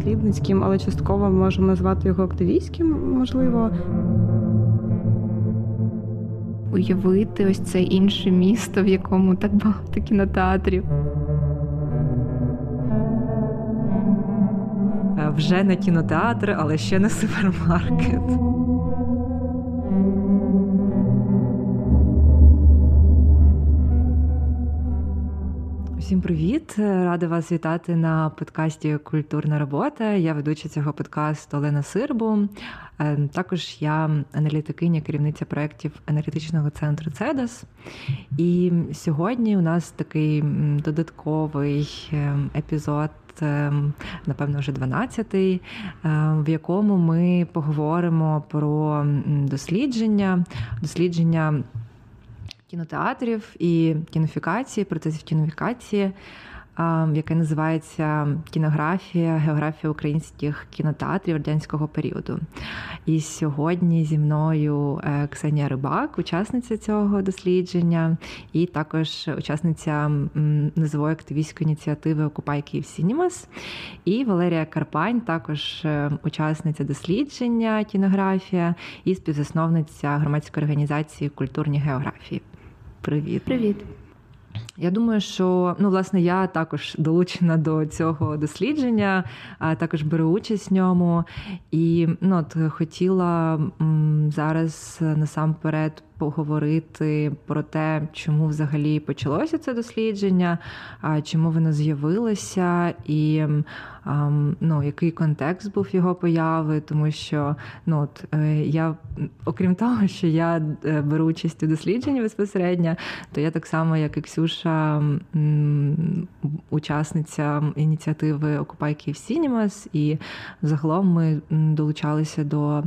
дослідницьким, але частково можемо назвати його активістським, можливо. Уявити ось це інше місто, в якому так багато кінотеатрів. Е, вже не кінотеатр, але ще не супермаркет. Привіт! Рада вас вітати на подкасті Культурна робота. Я ведуча цього подкасту Олена Сирбу. Е, також я аналітикиня, керівниця проєктів аналітичного центру Цедас. І сьогодні у нас такий додатковий е, епізод. Е, напевно, вже 12-й, в якому ми поговоримо про дослідження, дослідження кінотеатрів і кінофікації, процесів кінофікації, яке називається Кінографія, географія українських кінотеатрів радянського періоду. І сьогодні зі мною е, Ксенія Рибак, учасниця цього дослідження, і також учасниця низової активістської ініціативи Окупай Київ Сінімас, і Валерія Карпань, також е, учасниця дослідження кінографія і співзасновниця громадської організації культурні географії. Привіт. Привіт. Я думаю, що ну, власне, я також долучена до цього дослідження, а також беру участь в ньому. І ну, от хотіла зараз насамперед поговорити про те, чому взагалі почалося це дослідження, чому воно з'явилося, і ну, який контекст був його появи, тому що ну, от, е, я, окрім того, що я е, беру участь у дослідженні безпосередньо, то я так само, як і Ксюша, учасниця ініціативи Окупай Київ Сінімас, і загалом ми долучалися до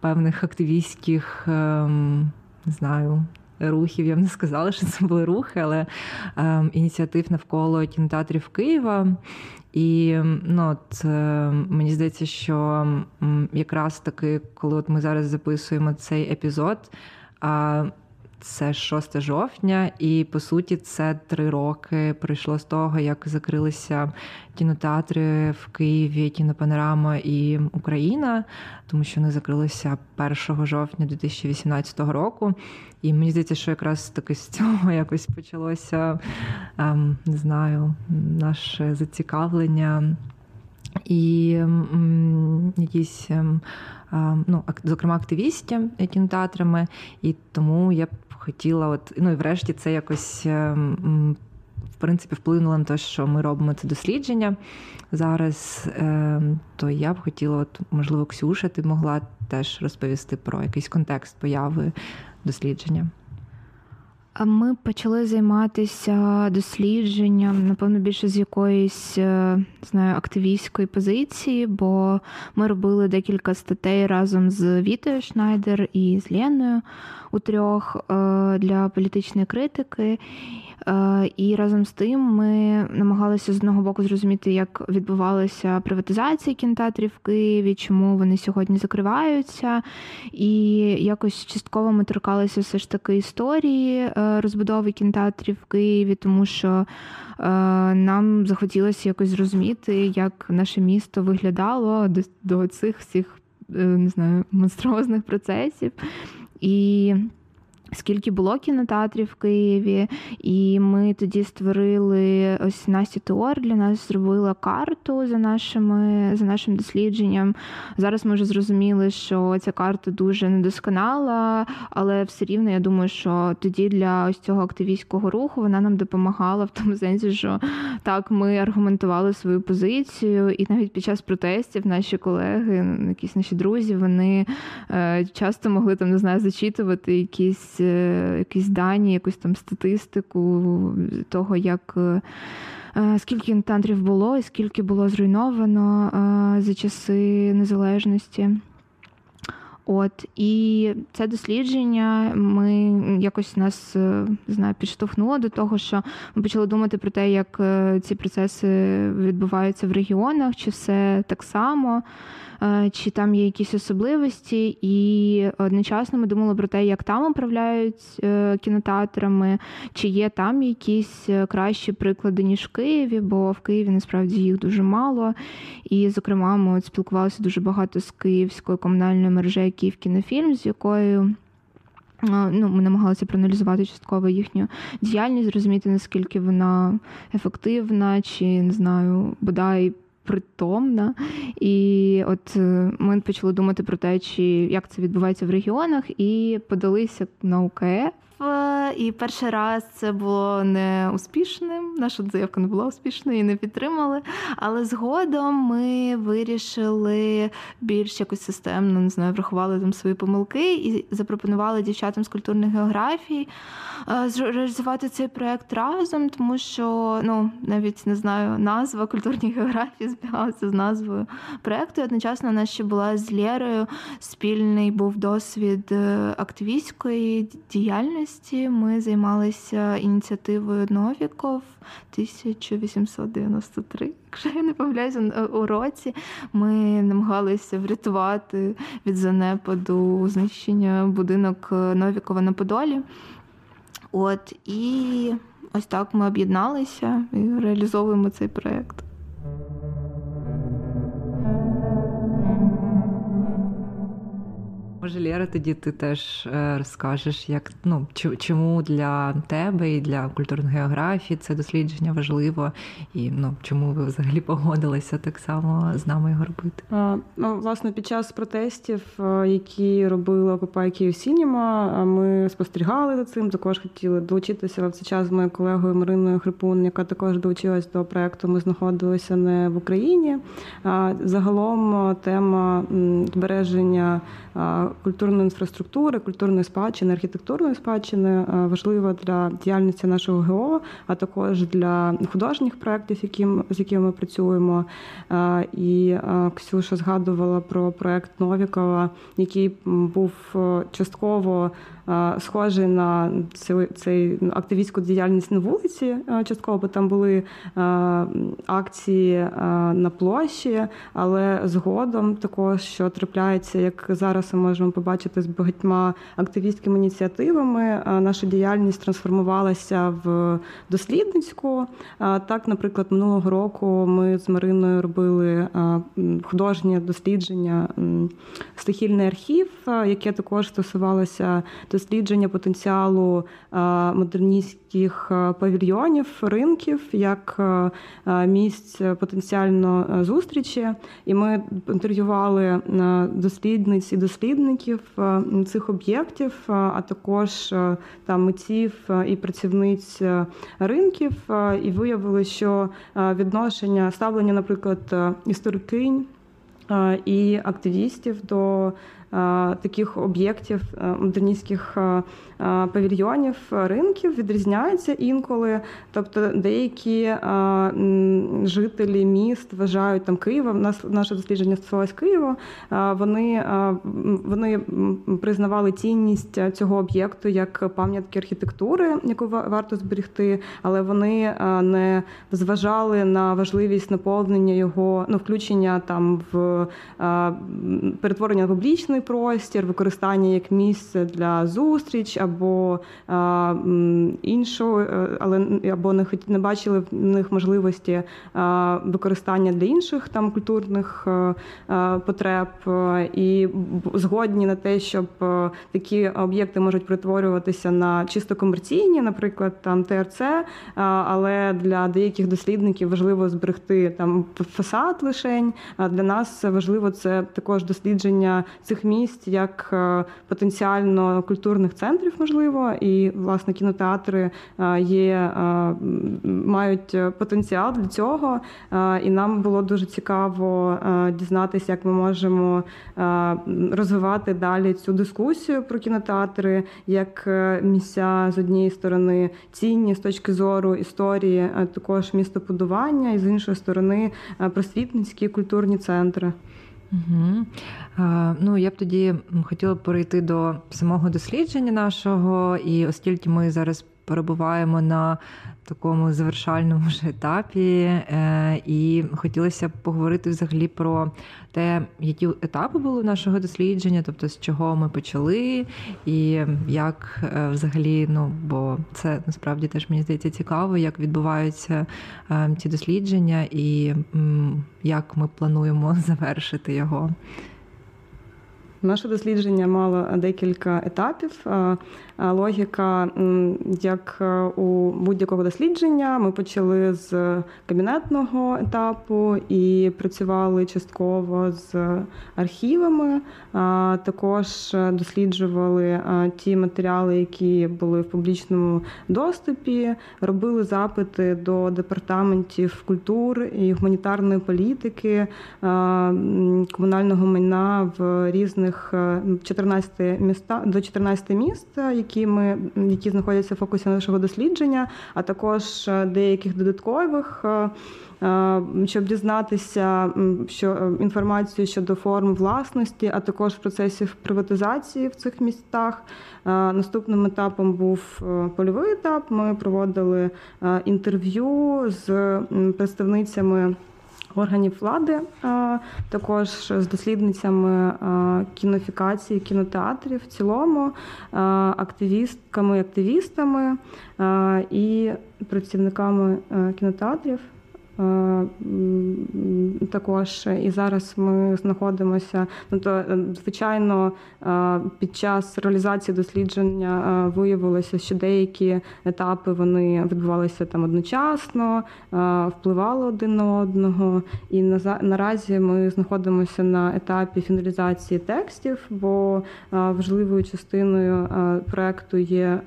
певних активістських, ем, не знаю. Рухів, я б не сказала, що це були рухи, але е, ініціатив навколо кінотеатрів Києва. І ну, от, е, мені здається, що якраз таки, коли от ми зараз записуємо цей епізод, е, це 6 жовтня, і по суті це три роки пройшло з того, як закрилися кінотеатри в Києві, кінопанорама і Україна, тому що вони закрилися 1 жовтня 2018 року. І мені здається, що якраз таки з цього якось почалося ем, не знаю, наше зацікавлення. І якісь, м, ем, ну, зокрема, активістів кінотеатрами, і тому я хотіла, от ну і врешті це якось ем, в принципі вплинуло на те, що ми робимо це дослідження зараз. Ем, то я б хотіла, от можливо, Ксюша, ти могла теж розповісти про якийсь контекст появи дослідження. Ми почали займатися дослідженням, напевно, більше з якоїсь е, знаю, активістської позиції, бо ми робили декілька статей разом з Вітою Шнайдер і з Леною у трьох е, для політичної критики. Е, і разом з тим ми намагалися з одного боку зрозуміти, як відбувалася приватизація кінотеатрів в Києві, чому вони сьогодні закриваються. І якось частково ми торкалися все ж таки історії е, розбудови кінотеатрів в Києві, тому що нам захотілося якось зрозуміти, як наше місто виглядало до, цих всіх не знаю монструозних процесів. І Скільки було кінотеатрів в Києві, і ми тоді створили ось Настя Теор для нас зробила карту за нашими за нашим дослідженням. Зараз ми вже зрозуміли, що ця карта дуже недосконала, але все рівно я думаю, що тоді для ось цього активістського руху вона нам допомагала в тому сенсі, що так ми аргументували свою позицію, і навіть під час протестів наші колеги, якісь наші друзі, вони е, часто могли там не знаю, зачитувати якісь якісь е, якісь дані, якусь там статистику того, як. Е, е, скільки тантрів було і скільки було зруйновано за часи незалежності. От і це дослідження ми якось нас е, знаю, підштовхнуло до того, що ми почали думати про те, як е, ці процеси відбуваються в регіонах, чи все так само, е, чи там є якісь особливості. І одночасно ми думали про те, як там управляють кінотеатрами, чи є там якісь кращі приклади, ніж в Києві, бо в Києві насправді їх дуже мало. І, зокрема, ми от спілкувалися дуже багато з київською комунальною мережею Київ кінофільм, з якою. е, Ну, ми намагалися проаналізувати частково їхню діяльність, зрозуміти, наскільки вона ефективна, чи не знаю, бодай притомна. І от е, ми почали думати про те, чи як це відбувається в регіонах, і подалися на УКФ. І перший раз це було не успішним. Наша заявка не була успішною і не підтримали. Але згодом ми вирішили більш якось системно, не знаю, врахували там свої помилки і запропонували дівчатам з культурної географії е, реалізувати цей проект разом, тому що ну навіть не знаю, назва культурній географії збігалася з назвою проекту. І одночасно у ще була з Лєрою спільний був досвід е, активістської діяльності. Ми займалися ініціативою Новіков 1893, якщо я не помиляюся, е, у році. Ми намагалися врятувати від занепаду знищення будинок е, Новікова на Подолі. От і ось так ми об'єдналися і реалізовуємо цей проєкт. Може, Лєра, тоді ти теж е, розкажеш, як ну чому для тебе і для культурної географії це дослідження важливо, і ну чому ви взагалі погодилися так само з нами його робити? А, Ну, власне, під час протестів, е, які робила Окупай Київ Сініма, ми спостерігали за цим. Також хотіли долучитися в цей час з моєю колегою Мариною Хрипун, яка також долучилась до проекту. Ми знаходилися не в Україні. А, Загалом е, тема збереження е, культурної інфраструктури, культурної спадщини, архітектурної спадщини е, важлива для діяльності нашого ГО, а також для художніх проєктів, яким- з якими ми працюємо. Е, І е, Ксюша згадувала про проект Новікова, який був частково схожий на цей активістську діяльність на вулиці. е, Частково бо там були е, акції е, на площі, але згодом також, що трапляється, як зараз ми можемо побачити з багатьма активістськими ініціативами, е, наша діяльність трансформувалася в дослідницьку. Е, Так, наприклад, минулого року ми з Мариною робили е, художнє дослідження стихільний архів, е, яке також стосувалося дослідження потенціалу е, модерністських е, павільйонів, ринків як е, місць потенціально зустрічі. І ми інтерв'ювали дослідниць і дослідників цих об'єктів, а також там митців і працівниць ринків. І виявили, що відношення ставлення, наприклад, історикинь і активістів до таких об'єктів е, модерністських е, е, павільйонів е, ринків відрізняється інколи. Тобто деякі е, жителі міст вважають там Києва. У нас наше дослідження стосувалось Києва. е, Вони, е, вони признавали цінність цього об'єкту як пам'ятки архітектури, яку варто зберегти, але вони е, не зважали на важливість наповнення його, ну включення там в е, перетворення в публічний простір, використання як місце для зустріч або м, е, але або не не бачили в них можливості використання для інших там культурних е, е, потреб, і згодні на те, щоб такі об'єкти можуть перетворюватися на чисто комерційні, наприклад, там ТРЦ, але для деяких дослідників важливо зберегти там фасад лишень. А для нас важливо це також дослідження цих місць як потенціально культурних центрів, можливо, і власне кінотеатри е, є е, мають е, потенціал для цього. І нам було дуже цікаво дізнатися, як ми можемо розвивати далі цю дискусію про кінотеатри як місця з однієї сторони цінні з точки зору історії, а також містобудування, і з іншої сторони просвітницькі культурні центри. Угу. Ну, я б тоді хотіла перейти до самого дослідження нашого, і оскільки ми зараз перебуваємо на такому завершальному ж етапі, е, і хотілося б поговорити взагалі про те, які етапи були нашого дослідження, тобто з чого ми почали, і як е, взагалі, ну бо це насправді теж мені здається цікаво, як відбуваються е, ці дослідження, і як ми плануємо завершити його. Наше дослідження мало декілька етапів. Логіка, як е, у будь-якого дослідження, ми почали з кабінетного етапу і працювали частково з архівами. Також досліджували ті матеріали, які були в публічному доступі, робили запити до департаментів культури і гуманітарної політики, комунального майна в різних 14 е, міста до 14 міст які ми які знаходяться в фокусі нашого дослідження, а також е, деяких додаткових. Е, е, щоб дізнатися що інформацію щодо форм власності, а також процесів приватизації в цих містах. Наступним етапом був польовий етап. Ми проводили інтерв'ю з представницями органів влади, також з дослідницями кінофікації, кінотеатрів в цілому, активістками, активістами і працівниками кінотеатрів. Е, також і зараз ми знаходимося. Ну то е, звичайно, е, під час реалізації дослідження виявилося, що деякі етапи вони відбувалися там одночасно, впливали один на одного. І наразі ми знаходимося на етапі фіналізації текстів, бо важливою частиною проекту є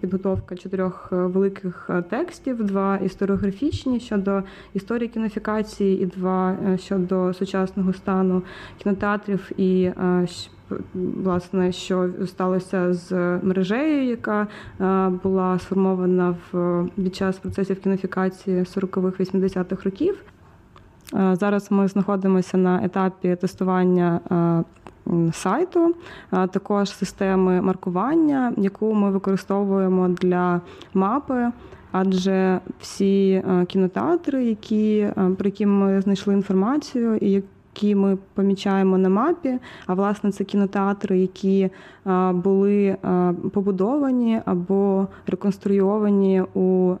підготовка чотирьох великих текстів, два історіографічні. що щодо історії кінофікації, і два е, щодо сучасного стану кінотеатрів і е, власне, що сталося з мережею, яка е, була сформована в під час процесів кінофікації 40-х, 80-х років. Зараз ми знаходимося на етапі тестування сайту, також системи маркування, яку ми використовуємо для мапи адже всі е, кінотеатри, які е, про які ми знайшли інформацію, і які ми помічаємо на мапі. А власне це кінотеатри, які були побудовані або реконструйовані у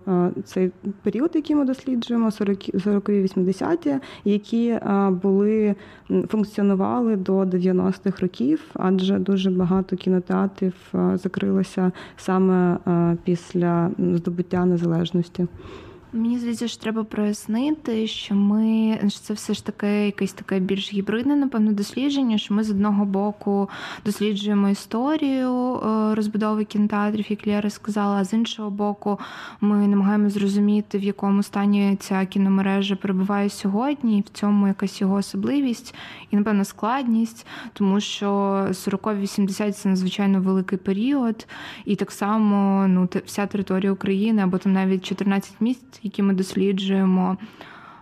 цей період, який ми досліджуємо, 40-ві 80-ті, які були функціонували до 90-х років, адже дуже багато кінотеатрів закрилося саме після здобуття незалежності. Мені здається, що треба прояснити, що ми що це все ж таки якесь таке більш гібридне, напевно, дослідження. Що ми з одного боку досліджуємо історію е, розбудови кінотеатрів, як Лєра сказала, а з іншого боку, ми намагаємося зрозуміти, в якому стані ця кіномережа перебуває сьогодні, і в цьому якась його особливість і, напевно, складність, тому що 40-80 це надзвичайно великий період, і так само ну, вся територія України або там навіть 14 місць які ми досліджуємо,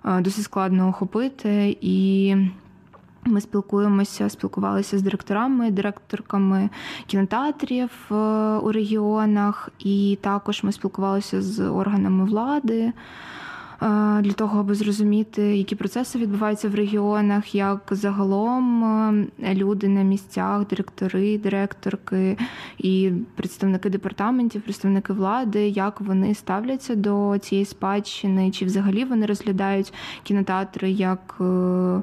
е, досить складно охопити. І ми спілкуємося, спілкувалися з директорами, директорками кінотеатрів е, у регіонах, і також ми спілкувалися з органами влади. Е, для того, аби зрозуміти, які процеси відбуваються в регіонах, як загалом е, люди на місцях, директори, директорки і представники департаментів, представники влади, як вони ставляться до цієї спадщини, чи взагалі вони розглядають кінотеатри як е,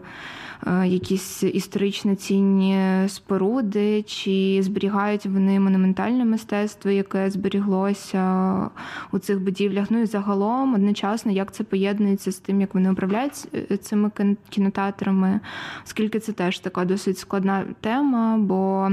якісь історично цінні споруди, чи зберігають вони монументальне мистецтво, яке зберіглося у цих будівлях. Ну і загалом одночасно, як це це поєднується з тим, як вони управляють е, цими кінотеатрами, оскільки це теж така досить складна тема, бо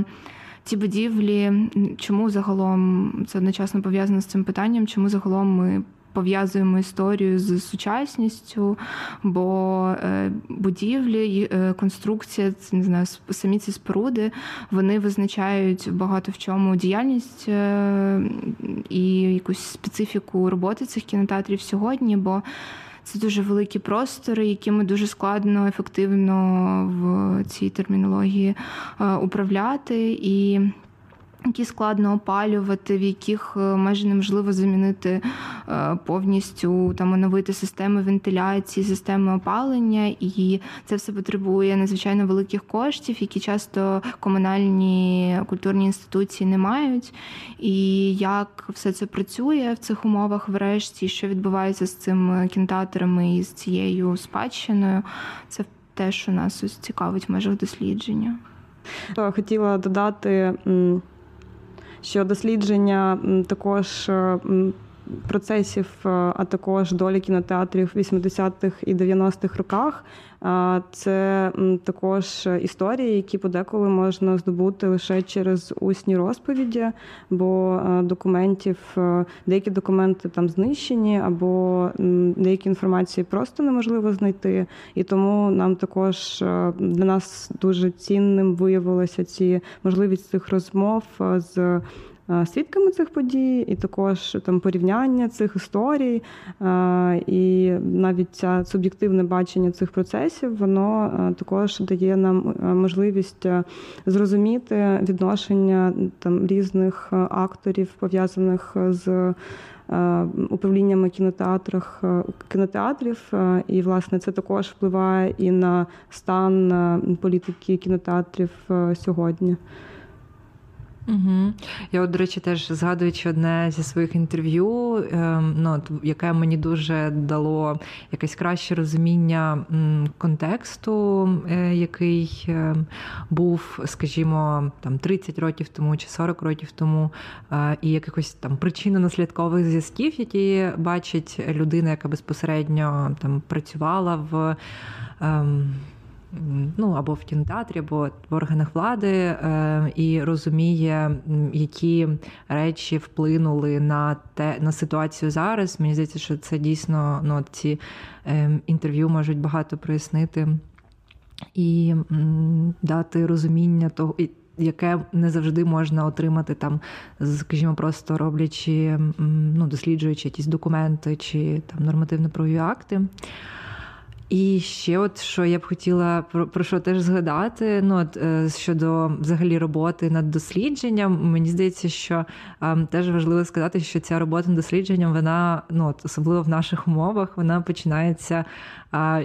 ці будівлі, чому загалом це одночасно пов'язано з цим питанням, чому загалом ми. Пов'язуємо історію з сучасністю, бо е, будівлі, е, конструкція, не знаю, самі ці споруди, вони визначають багато в чому діяльність і якусь специфіку роботи цих кінотеатрів сьогодні. бо це дуже великі простори, якими дуже складно ефективно в цій термінології управляти і які складно опалювати, в яких е, майже неможливо замінити е, повністю там оновити системи вентиляції, системи опалення, і це все потребує надзвичайно великих коштів, які часто комунальні культурні інституції не мають. І як все це працює в цих умовах, врешті, що відбувається з цими кінотеатрами і з цією спадщиною, це те, що нас ось цікавить в межах дослідження. Хотіла додати що дослідження також е, процесів, е, а також долі кінотеатрів в 80-х і 90-х роках. Це також історії, які подеколи можна здобути лише через усні розповіді, бо е, документів деякі документи там знищені, або деякі інформації просто неможливо знайти. І тому нам також для нас дуже цінним виявилося ці можливість цих розмов з. Е, свідками цих подій, і також там порівняння цих історій, е, і навіть це суб'єктивне бачення цих процесів, воно е, також дає нам можливість зрозуміти відношення там різних акторів пов'язаних з. Управліннями кінотеатрах кінотеатрів, і власне це також впливає і на стан політики кінотеатрів сьогодні. Угу. Я, от, до речі, теж згадуючи одне зі своїх інтерв'ю, ем, ну, яке мені дуже дало якесь краще розуміння контексту, е, який ем, був, скажімо, там 30 років тому чи 40 років тому, е, і якихось там причинно-наслідкових зв'язків, які бачить людина, яка безпосередньо там працювала в. Ну або в кінотеатрі, або в органах влади, е, і розуміє, які речі вплинули на те на ситуацію зараз. Мені здається, що це дійсно ну, ці е, інтерв'ю можуть багато прояснити і дати розуміння того. Яке не завжди можна отримати там, скажімо, просто роблячи, ну, досліджуючи якісь документи чи там нормативно-правові акти. І ще, от що я б хотіла про, про що теж згадати, ну от е, щодо взагалі роботи над дослідженням, мені здається, що ем, теж важливо сказати, що ця робота над дослідженням, вона ну от, особливо в наших умовах, вона починається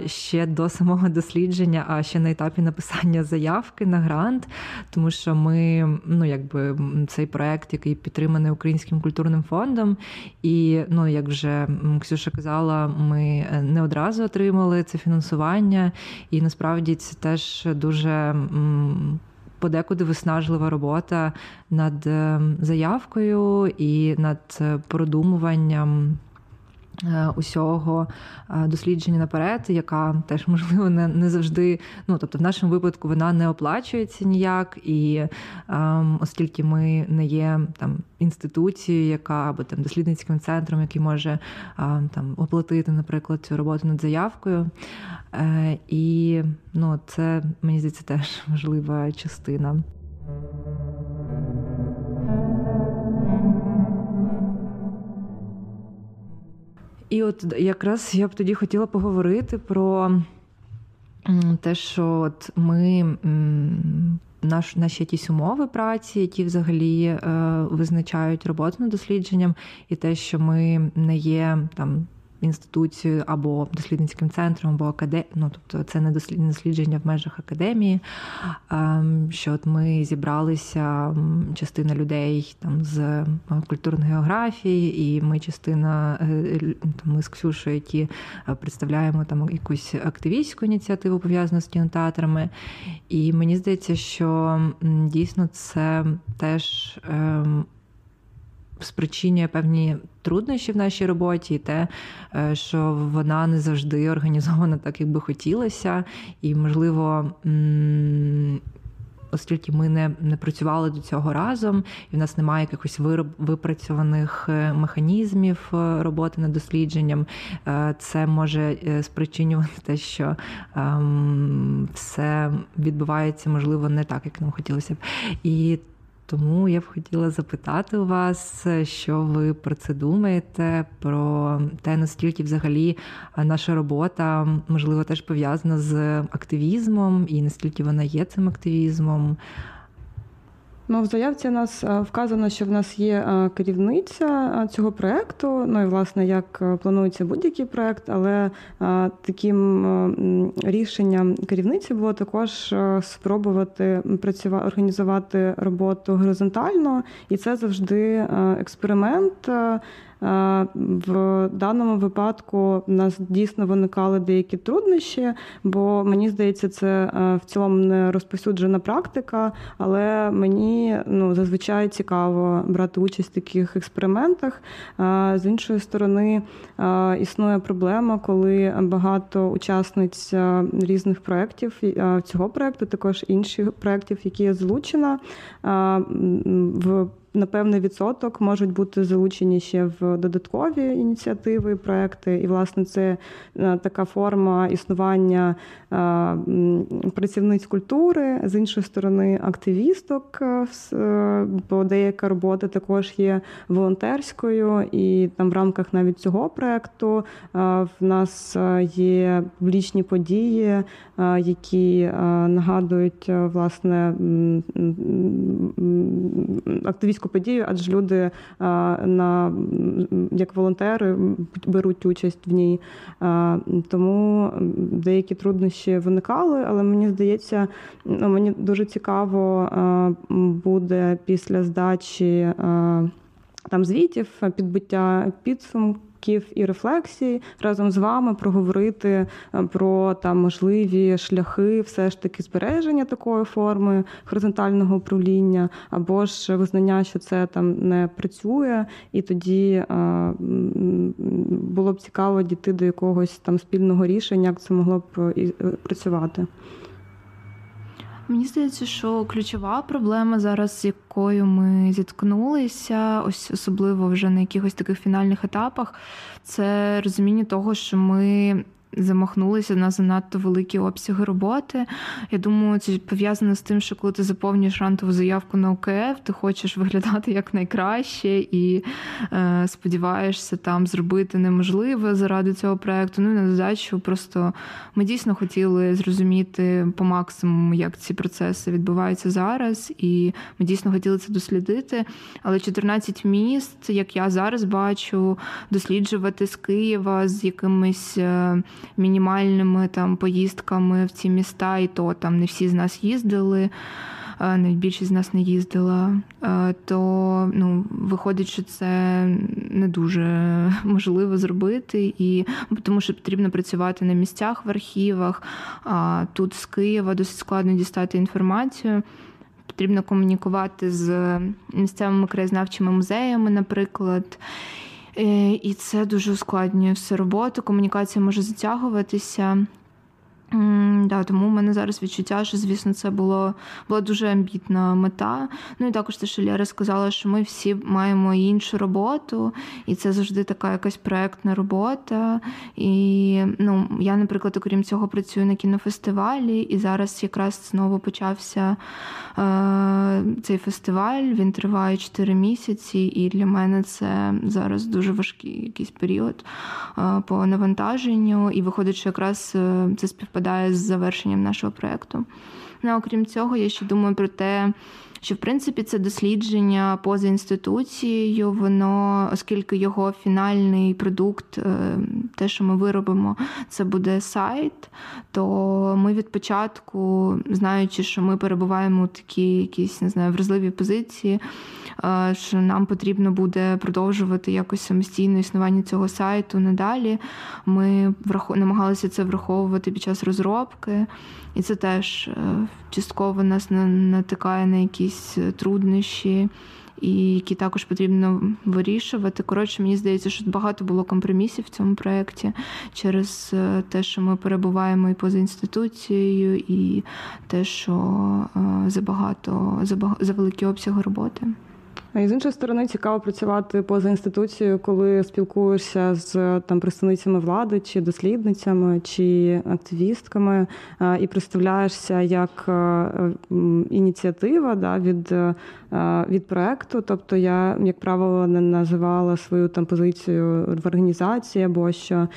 ще до самого дослідження, а ще на етапі написання заявки на грант, тому що ми, ну якби цей проект, який підтриманий Українським культурним фондом, і ну як вже Ксюша казала, ми е, не одразу отримали це фінансування, і насправді це теж дуже. Подекуди виснажлива робота над ем, заявкою і над е, продумуванням усього е, дослідження наперед, яка теж можливо не не завжди. Ну тобто, в нашому випадку вона не оплачується ніяк, і ем, оскільки ми не є там інституцією, яка або там дослідницьким центром, який може е, там оплатити, наприклад, цю роботу над заявкою. Е, І ну, це мені здається теж важлива частина. І от якраз я б тоді хотіла поговорити про те, що от ми наш, наші якісь умови праці, які взагалі е, визначають роботу над дослідженням, і те, що ми не є там інституцією або дослідницьким центром, або акаде... ну, тобто це не дослідження в межах академії. Ем, що от ми зібралися частина людей там з е, культурної географії, і ми частина е, там, ми з Ксюшою, які е, представляємо там якусь активістську ініціативу пов'язану з кінотеатрами. І мені здається, що дійсно це теж ем, спричинює певні труднощі в нашій роботі, і те, е, що вона не завжди організована так, як би хотілося, і можливо. Оскільки ми не не працювали до цього разом, і в нас немає якихось вироб, випрацьованих е, механізмів е, роботи над дослідженням, це може спричинювати те, що ем, все відбувається можливо не так, як нам хотілося б. І Тому я б хотіла запитати у вас, що ви про це думаєте, про те, наскільки взагалі наша робота можливо теж пов'язана з активізмом, і наскільки вона є цим активізмом. Ну, в заявці у нас е, вказано, що в нас є е, керівниця е, цього проекту. ну і власне як планується будь-який проект, але таким рішенням керівниці було також спробувати працювати організувати роботу горизонтально, і це завжди експеримент. Е, в даному випадку в нас дійсно виникали деякі труднощі, бо мені здається, це е, в цілому не розповсюджена практика, але мені ну, зазвичай цікаво брати участь в таких експериментах. Е, з іншої сторони, існує проблема, коли багато учасниць різних проєктів цього проєкту, також інших проєктів, які я залучена в на певний відсоток можуть бути залучені ще в додаткові ініціативи, проекти. І, власне, це е, така форма існування е, працівниць культури, з іншої сторони, активісток, е, бо деяка робота також є волонтерською, і там в рамках навіть цього проекту в нас є публічні події, які нагадують власне активістську громадську подію, адже люди на як волонтери беруть участь в ній. Тому деякі труднощі виникали, але мені здається, ну, мені дуже цікаво буде після здачі там звітів, підбиття підсумку і рефлексій разом з вами проговорити е, про там можливі шляхи, все ж таки збереження такої форми горизонтального управління, або ж визнання, що це там не працює, і тоді е, було б цікаво дійти до якогось там спільного рішення, як це могло б і е, працювати. Мені здається, що ключова проблема зараз, з якою ми зіткнулися, ось особливо вже на якихось таких фінальних етапах, це розуміння того, що ми замахнулися на занадто великі обсяги роботи. Я думаю, це пов'язано з тим, що коли ти заповнюєш рантову заявку на ОКФ, ти хочеш виглядати як найкраще і е, сподіваєшся там зробити неможливе заради цього проекту. Ну і на додачу просто ми дійсно хотіли зрозуміти по максимуму, як ці процеси відбуваються зараз, і ми дійсно хотіли це дослідити. Але 14 міст, як я зараз бачу, досліджувати з Києва з якимись. Е, мінімальними там поїздками в ці міста, і то там не всі з нас їздили. Навіть більшість з нас не їздила, то ну, виходить, що це не дуже можливо зробити, і тому що потрібно працювати на місцях в архівах. А тут з Києва досить складно дістати інформацію. Потрібно комунікувати з місцевими краєзнавчими музеями, наприклад. Е, і це дуже ускладнює всю роботу. Комунікація може затягуватися. Да, Тому в мене зараз відчуття, що, звісно, це було, була дуже амбітна мета. Ну і також те, що Лєра сказала, що ми всі маємо іншу роботу, і це завжди така якась проектна робота. І ну, я, наприклад, окрім цього, працюю на кінофестивалі, і зараз якраз знову почався е, цей фестиваль. Він триває 4 місяці, і для мене це зараз дуже важкий якийсь період е, по навантаженню. І виходить, що якраз е, це співпадає співпадає з завершенням нашого проєкту. Ну, окрім цього, я ще думаю про те, що в принципі це дослідження поза інституцією, воно, оскільки його фінальний продукт, е, те, що ми виробимо, це буде сайт, то ми від початку, знаючи, що ми перебуваємо у такій якісь не знаю, вразливій позиції, е, що нам потрібно буде продовжувати якось самостійне існування цього сайту надалі. Ми намагалися це враховувати під час розробки, і це теж е, частково нас натикає на якісь е, труднощі, і які також потрібно вирішувати. Коротше, мені здається, що багато було компромісів в цьому проєкті через е, те, що ми перебуваємо і поза інституцією, і те, що е, забагато за великі обсяги роботи. І з іншої сторони, цікаво працювати поза інституцією, коли спілкуєшся з там представницями влади, чи дослідницями, чи активістками, і представляєшся як ініціатива да, від від проекту. Тобто я, як правило, не називала свою там позицію в організації або що.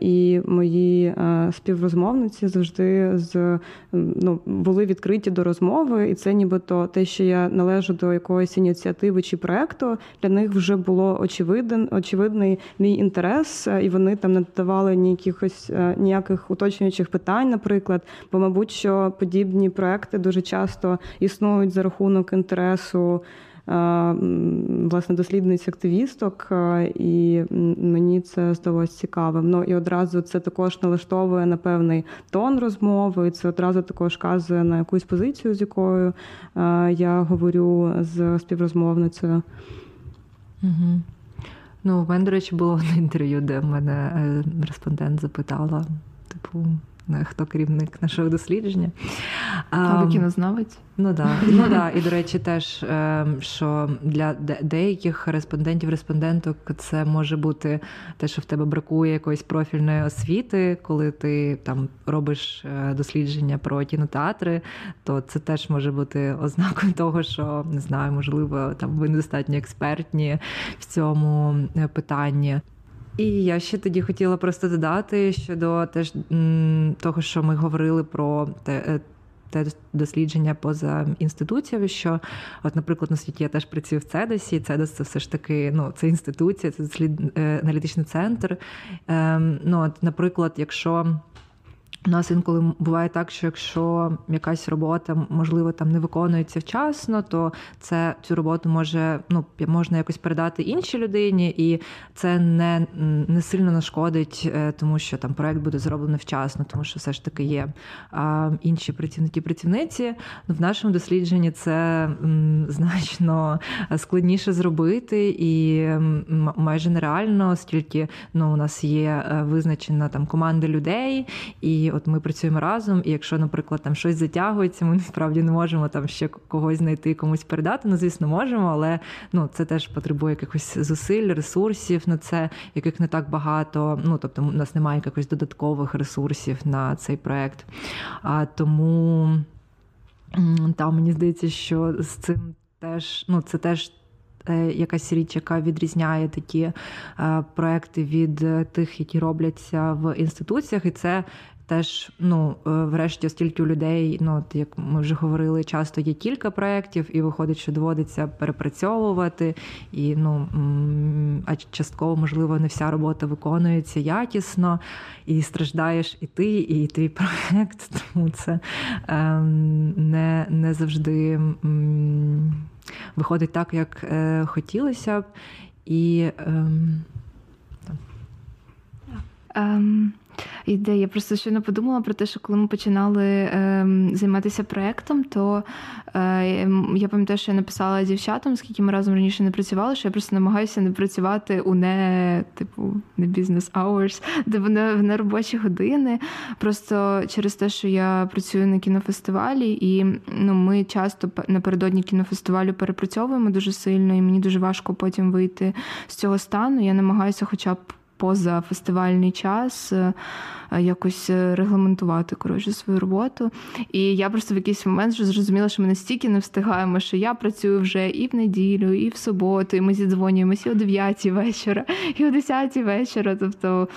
І мої співрозмовниці завжди з ну, були відкриті до розмови, і це нібито те, що я належу до якоїсь ініціативи чи проекту, для них вже було очевиден, очевидний мій інтерес, і вони там не додавали ніякихось ніяких уточнюючих питань, наприклад. Бо, мабуть, що подібні проекти дуже часто існують за рахунок інтересу. Власне, дослідниць активісток, і мені це здалося цікавим. Ну і одразу це також налаштовує на певний тон розмови. Це одразу також вказує на якусь позицію, з якою я говорю з співрозмовницею. Угу. Ну, у мене, до речі, було одне інтерв'ю, де в мене е, респондент запитала, типу, хто керівник нашого дослідження. А ви кінознавець? Ну да. Ну да. І до речі, теж ем, що для деяких респондентів, респонденток це може бути те, що в тебе бракує якоїсь профільної освіти, коли ти там робиш е, дослідження про кінотеатри, то це теж може бути ознакою того, що не знаю, можливо, там ви недостатньо експертні в цьому е, питанні. І я ще тоді хотіла просто додати щодо теж того, що ми говорили про те. Е, те дослідження поза інституціями, що, от, наприклад, на світі я теж працюю в Цедосі. Цедос це все ж таки ну, це інституція, це дослід... Е, аналітичний центр. Ем, ну, от, Наприклад, якщо у нас інколи буває так, що якщо якась робота, можливо, там не виконується вчасно, то це цю роботу може ну можна якось передати іншій людині, і це не не сильно нашкодить, е, тому що там проект буде зроблений вчасно, тому що все ж таки є а, інші працівники працівниці. В нашому дослідженні це значно складніше зробити і майже нереально, оскільки ну у нас є е, визначена там команда людей і от ми працюємо разом, і якщо, наприклад, там щось затягується, ми насправді не можемо там ще когось знайти, комусь передати. Ну, звісно, можемо, але ну це теж потребує якихось зусиль, ресурсів на це, яких не так багато. Ну тобто, у нас немає якихось додаткових ресурсів на цей проект. А тому там мені здається, що з цим теж ну це теж. Е, якась річ, яка відрізняє такі е, проекти від тих, які робляться в інституціях, і це Теж, ну, е, врешті, оскільки у людей, ну як ми вже говорили, часто є кілька проєктів, і виходить, що доводиться перепрацьовувати, і ну а частково, можливо, не вся робота виконується якісно, і страждаєш і ти, і твій проєкт. Тому це ем, не не завжди виходить так, як е, хотілося б. І Um, ідея. Я просто щойно подумала про те, що коли ми починали е, займатися проектом, то е, я пам'ятаю, що я написала дівчатам, скільки ми разом раніше не працювали, що я просто намагаюся не працювати у не типу не бізнес hours, де в неробочі години. Просто через те, що я працюю на кінофестивалі, і ну, ми часто напередодні кінофестивалю перепрацьовуємо дуже сильно, і мені дуже важко потім вийти з цього стану. Я намагаюся, хоча б поза фестивальний час е, якось е, регламентувати коротше, свою роботу. І я просто в якийсь момент вже зрозуміла, що ми настільки не встигаємо, що я працюю вже і в неділю, і в суботу, і ми зідзвонюємося о 9 вечора, і о 10 вечора. Тобто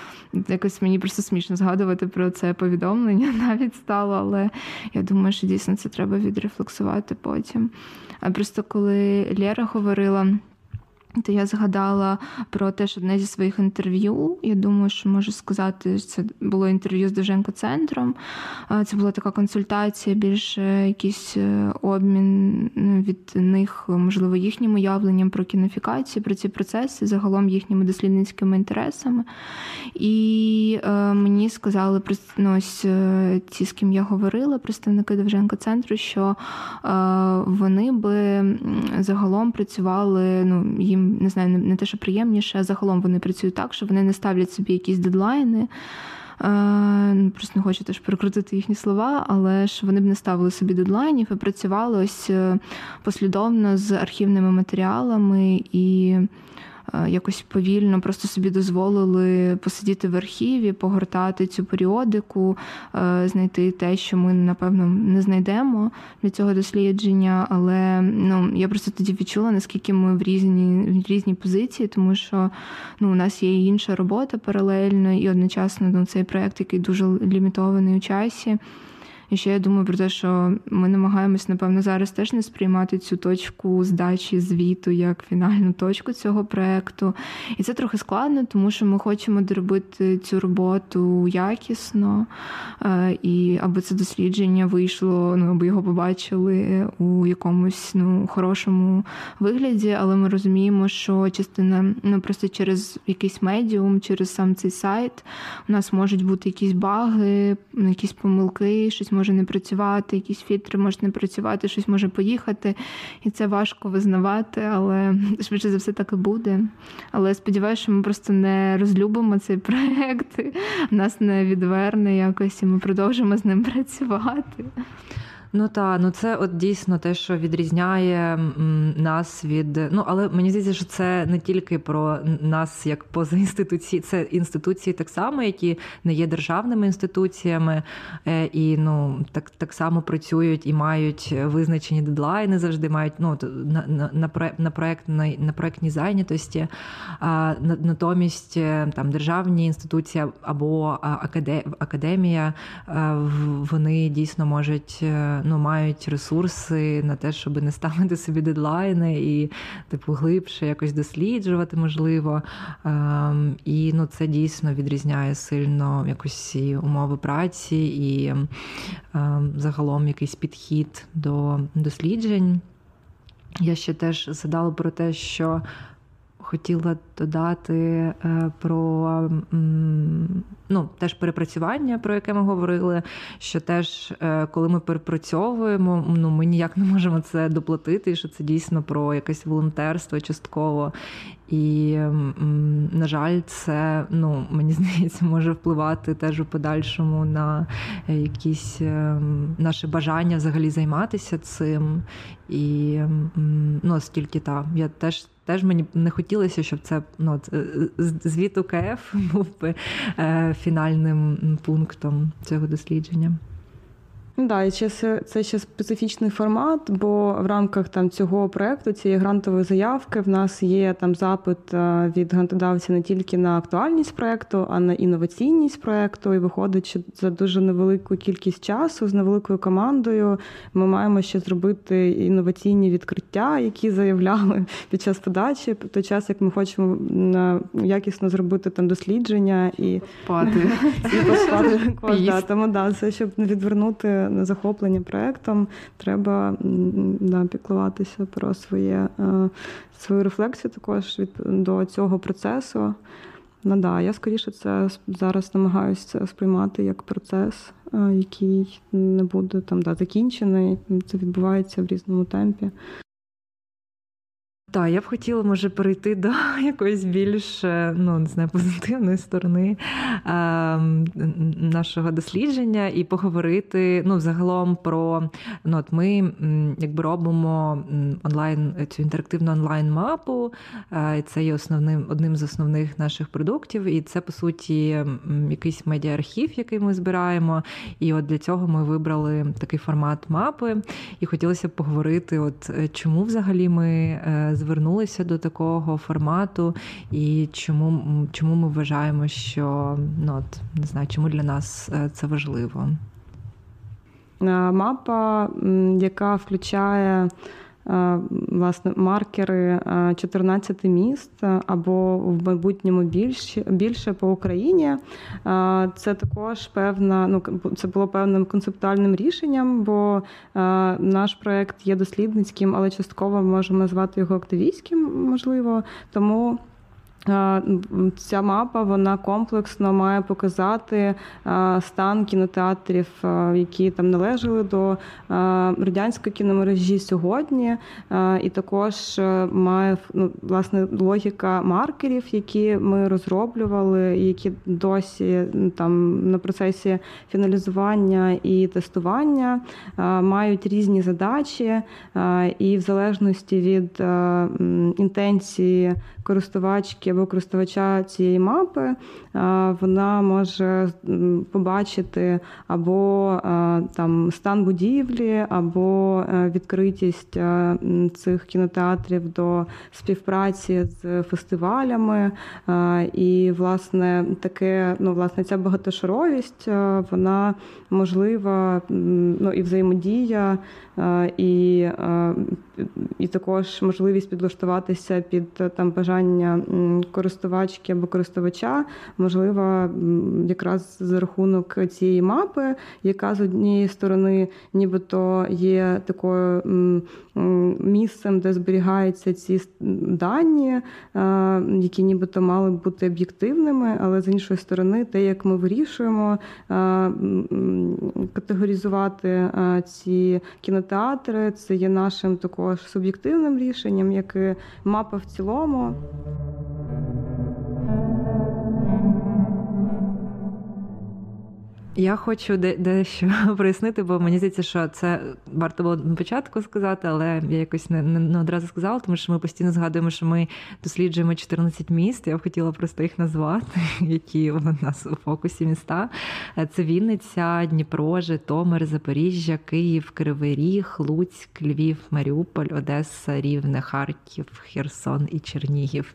якось мені просто смішно згадувати про це повідомлення навіть стало, але я думаю, що дійсно це треба відрефлексувати потім. А просто коли Лера говорила. То я згадала про те, що одне зі своїх інтерв'ю. Я думаю, що можу сказати, це було інтерв'ю з Довженко центром. Це була така консультація, більш якийсь е, обмін ну, від них, можливо, їхнім уявленням про кінофікацію, про ці процеси, загалом їхніми дослідницькими інтересами. І е, мені сказали ну, ось е, ті, з ким я говорила, представники Довженко центру, що е, вони би загалом працювали ну, їм не знаю, не те, що приємніше, загалом вони працюють так, що вони не ставлять собі якісь дедлайни. Е, просто не хочу теж перекрутити їхні слова, але ж вони б не ставили собі дедлайнів і працювали ось е, послідовно з архівними матеріалами і якось повільно просто собі дозволили посидіти в архіві, погортати цю періодику, е, знайти те, що ми напевно не знайдемо для цього дослідження. Але ну я просто тоді відчула, наскільки ми в різні в різні позиції, тому що ну у нас є інша робота паралельно, і одночасно ну, цей проект, який дуже лімітований у часі. І ще я думаю про те, що ми намагаємось, напевно, зараз теж не сприймати цю точку здачі звіту як фінальну точку цього проекту. І це трохи складно, тому що ми хочемо доробити цю роботу якісно, е, і аби це дослідження вийшло, ну аби його побачили у якомусь ну хорошому вигляді, але ми розуміємо, що частина ну просто через якийсь медіум, через сам цей сайт у нас можуть бути якісь баги, якісь помилки, щось може не працювати, якісь фільтри можуть не працювати, щось може поїхати. І це важко визнавати, але швидше за все так і буде. Але сподіваюся, що ми просто не розлюбимо цей проект, нас не відверне якось, і ми продовжимо з ним працювати. Ну так, ну це от дійсно те, що відрізняє нас від. Ну але мені здається, що це не тільки про нас як поза інституції, це інституції так само, які не є державними інституціями, е, і ну так так само працюють і мають визначені дедлайни, завжди мають ну на на, на, на проектній на проектній зайнятості. А натомість е, там державні інституції або академія, е, вони дійсно можуть ну, мають ресурси на те, щоб не ставити собі дедлайни і типу глибше якось досліджувати, можливо. Ем, і ну, це дійсно відрізняє сильно якось умови праці і ем, загалом якийсь підхід до досліджень. Я ще теж згадала про те, що хотіла додати е, про ну, теж перепрацювання, про яке ми говорили. Що теж, е, коли ми перепрацьовуємо, ну ми ніяк не можемо це доплатити, що це дійсно про якесь волонтерство частково. І, на жаль, це ну мені здається, може впливати теж у подальшому на е, якісь наше бажання взагалі займатися цим. І ну, оскільки так, я теж теж мені не хотілося, щоб це ну, е, звіт УКФ був би е, фінальним пунктом цього дослідження. Ну да, і це, це ще специфічний формат, бо в рамках там цього проекту, цієї грантової заявки, в нас є там запит е, від грантодавця не тільки на актуальність проекту, а на інноваційність проекту. І виходить, що за дуже невелику кількість часу з невеликою командою ми маємо ще зробити інноваційні відкриття, які заявляли під час подачі, той час як ми хочемо якісно зробити там дослідження і Пати. Тому да, це щоб не відвернути захоплення проектом, треба да, піклуватися про своє, е, свою рефлексію також від до цього процесу. Ну, да, Я скоріше це зараз намагаюся сприймати як процес, е, який не буде там да, закінчений. Це відбувається в різному темпі. Так, я б хотіла, може, перейти до якоїсь більш е, ну, не знаю, позитивної сторони е, нашого дослідження і поговорити ну, загалом про ну, от ми якби робимо онлайн цю інтерактивну онлайн-мапу. Е, це є основним одним з основних наших продуктів, і це по суті якийсь медіа-архів, який ми збираємо. І от для цього ми вибрали такий формат мапи. І хотілося б поговорити, от е, чому взагалі ми. Звернулися до такого формату, і чому чому ми вважаємо, що ну от не знаю, чому для нас е, це важливо? Е, мапа, яка включає власне маркери 14 е, міст е, або в майбутньому більше більше по Україні. Це також певна, ну це було певним концептуальним рішенням, бо наш проект є дослідницьким, але частково можемо назвати його активістським, можливо. Тому Ця мапа вона комплексно має показати стан кінотеатрів, які там належали до радянської кіномережі сьогодні, і також е, має ну, власне логіка маркерів, які ми розроблювали, які досі там на процесі фіналізування і тестування мають різні задачі, і в залежності від інтенції користувачки або користувача цієї мапи вона може побачити або там стан будівлі, або відкритість цих кінотеатрів до співпраці з фестивалями. І, власне, таке, ну, власне, ця багатошаровість, вона можлива, ну і взаємодія, і і також можливість підлаштуватися під там бажання користувачки або користувача, можлива якраз за рахунок цієї мапи, яка з однієї сторони, нібито є такою місцем, де зберігаються ці дані, які нібито мали бути об'єктивними, але з іншої сторони, те, як ми вирішуємо категоризувати ці кінотеатри, це є нашим також суб'єктивним рішенням, як і мапа в цілому. Я хочу дещо прояснити, бо мені здається, що це варто було на початку сказати, але я якось не, не одразу сказала, тому що ми постійно згадуємо, що ми досліджуємо 14 міст. Я б хотіла просто їх назвати, які у нас у фокусі міста. Це Вінниця, Дніпро, Житомир, Запоріжжя, Київ, Кривий Ріг, Луцьк, Львів, Маріуполь, Одеса, Рівне, Харків, Херсон і Чернігів.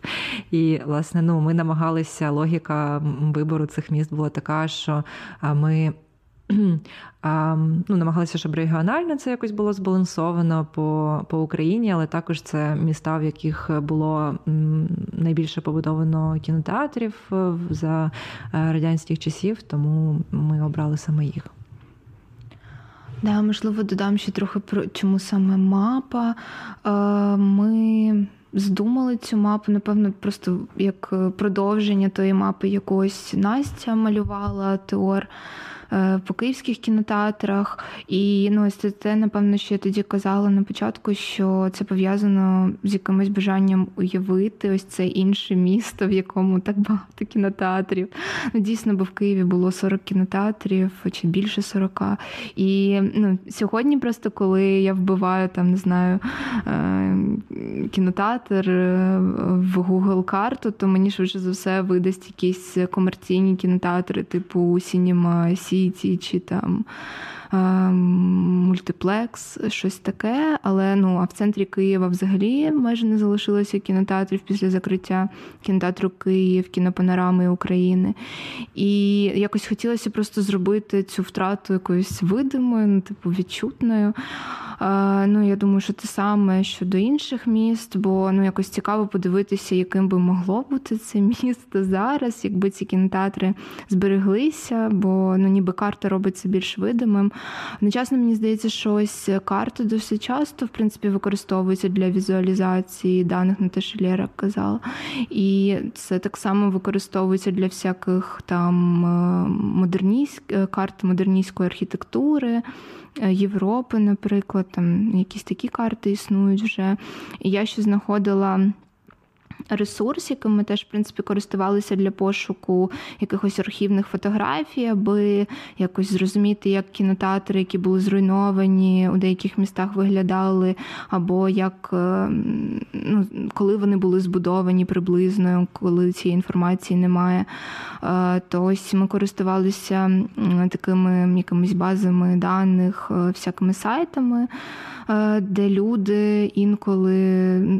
І власне, ну ми намагалися. Логіка вибору цих міст була така, що ми ми ну, намагалися, щоб регіонально це якось було збалансовано по по Україні, але також це міста, в яких було найбільше побудовано кінотеатрів е, за е, радянських часів, тому ми обрали саме їх. Да, можливо, додам ще трохи про чому саме мапа. Е, ми здумали цю мапу, напевно, просто як продовження тої мапи якогось Настя малювала Теор. Е, по київських кінотеатрах. І ну, ось це, напевно, що я тоді казала на початку, що це пов'язано з якимось бажанням уявити ось це інше місто, в якому так багато кінотеатрів. Ну, Дійсно, бо в Києві було 40 кінотеатрів чи більше 40. І ну, сьогодні, просто коли я вбиваю там, не знаю, е, кінотеатр е, в Google карту, то мені швидше за все видасть якісь комерційні кінотеатри, типу Cinema Сі. Сіті чи там мультиплекс, щось таке. Але ну, а в центрі Києва взагалі майже не залишилося кінотеатрів після закриття кінотеатру Київ, кінопанорами України. І якось хотілося просто зробити цю втрату якоюсь видимою, ну, типу відчутною. Ну, я думаю, що те саме щодо інших міст, бо ну якось цікаво подивитися, яким би могло бути це місто зараз, якби ці кінотеатри збереглися, бо ну ніби карта робиться більш видимим. Одночасно мені здається, що ось карти досить часто в принципі використовуються для візуалізації даних на те, що Лєра казала. І це так само використовується для всяких там е, е, карт модерністської архітектури. Е, Європи, наприклад, там якісь такі карти існують вже. І я ще знаходила ресурс, яким ми теж в принципі користувалися для пошуку якихось архівних фотографій, аби якось зрозуміти, як кінотеатри, які були зруйновані у деяких містах, виглядали, або як е, ну, коли вони були збудовані приблизно, коли цієї інформації немає. Е, то ось ми користувалися такими якимись базами даних, е, всякими сайтами. Е, де люди інколи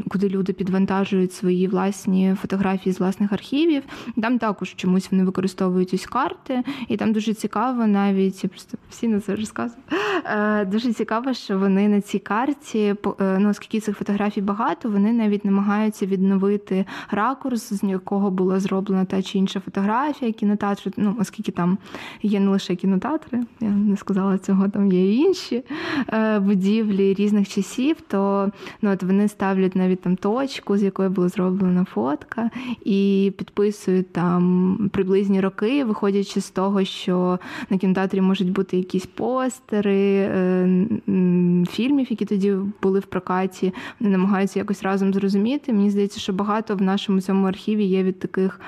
куди люди підвантажують свої власні фотографії з власних архівів. Там також чомусь вони використовують ось карти, і там дуже цікаво, навіть я просто постійно це розказую. Е, дуже цікаво, що вони на цій карті, е, ну оскільки цих фотографій багато, вони навіть намагаються відновити ракурс, з якого була зроблена та чи інша фотографія, кінотеатру. Ну, оскільки там є не лише кінотеатри, я не сказала цього, там є і інші будівлі різних часів, то ну, от вони ставлять навіть там точку, з якої була зроблена фотка, і підписують там приблизні роки, виходячи з того, що на кінотеатрі можуть бути якісь постери е, фільмів, які тоді були в прокаті. Вони намагаються якось разом зрозуміти. Мені здається, що багато в нашому цьому архіві є від таких.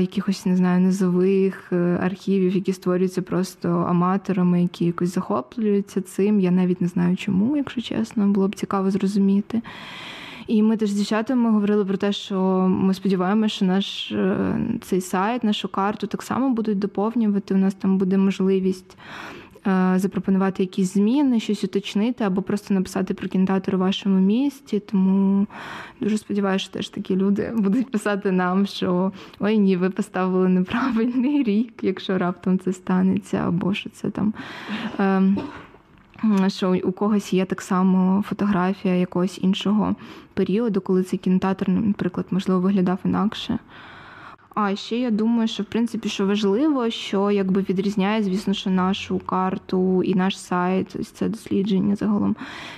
Якихось не знаю, низових е, архівів, які створюються просто аматорами, які якось захоплюються цим. Я навіть не знаю чому, якщо чесно, було б цікаво зрозуміти. І ми теж з дівчатами говорили про те, що ми сподіваємося, що наш е, цей сайт, нашу карту так само будуть доповнювати. У нас там буде можливість. Е, запропонувати якісь зміни, щось уточнити, або просто написати про кінотеатр у вашому місті. Тому дуже сподіваюся, що теж такі люди будуть писати нам, що ой ні, ви поставили неправильний рік, якщо раптом це станеться, або що це там. Ем, що у когось є так само фотографія якогось іншого періоду, коли цей кінотеатр, наприклад, можливо, виглядав інакше. А ще я думаю, що в принципі що важливо, що якби відрізняє, звісно, що нашу карту і наш сайт, ось це дослідження загалом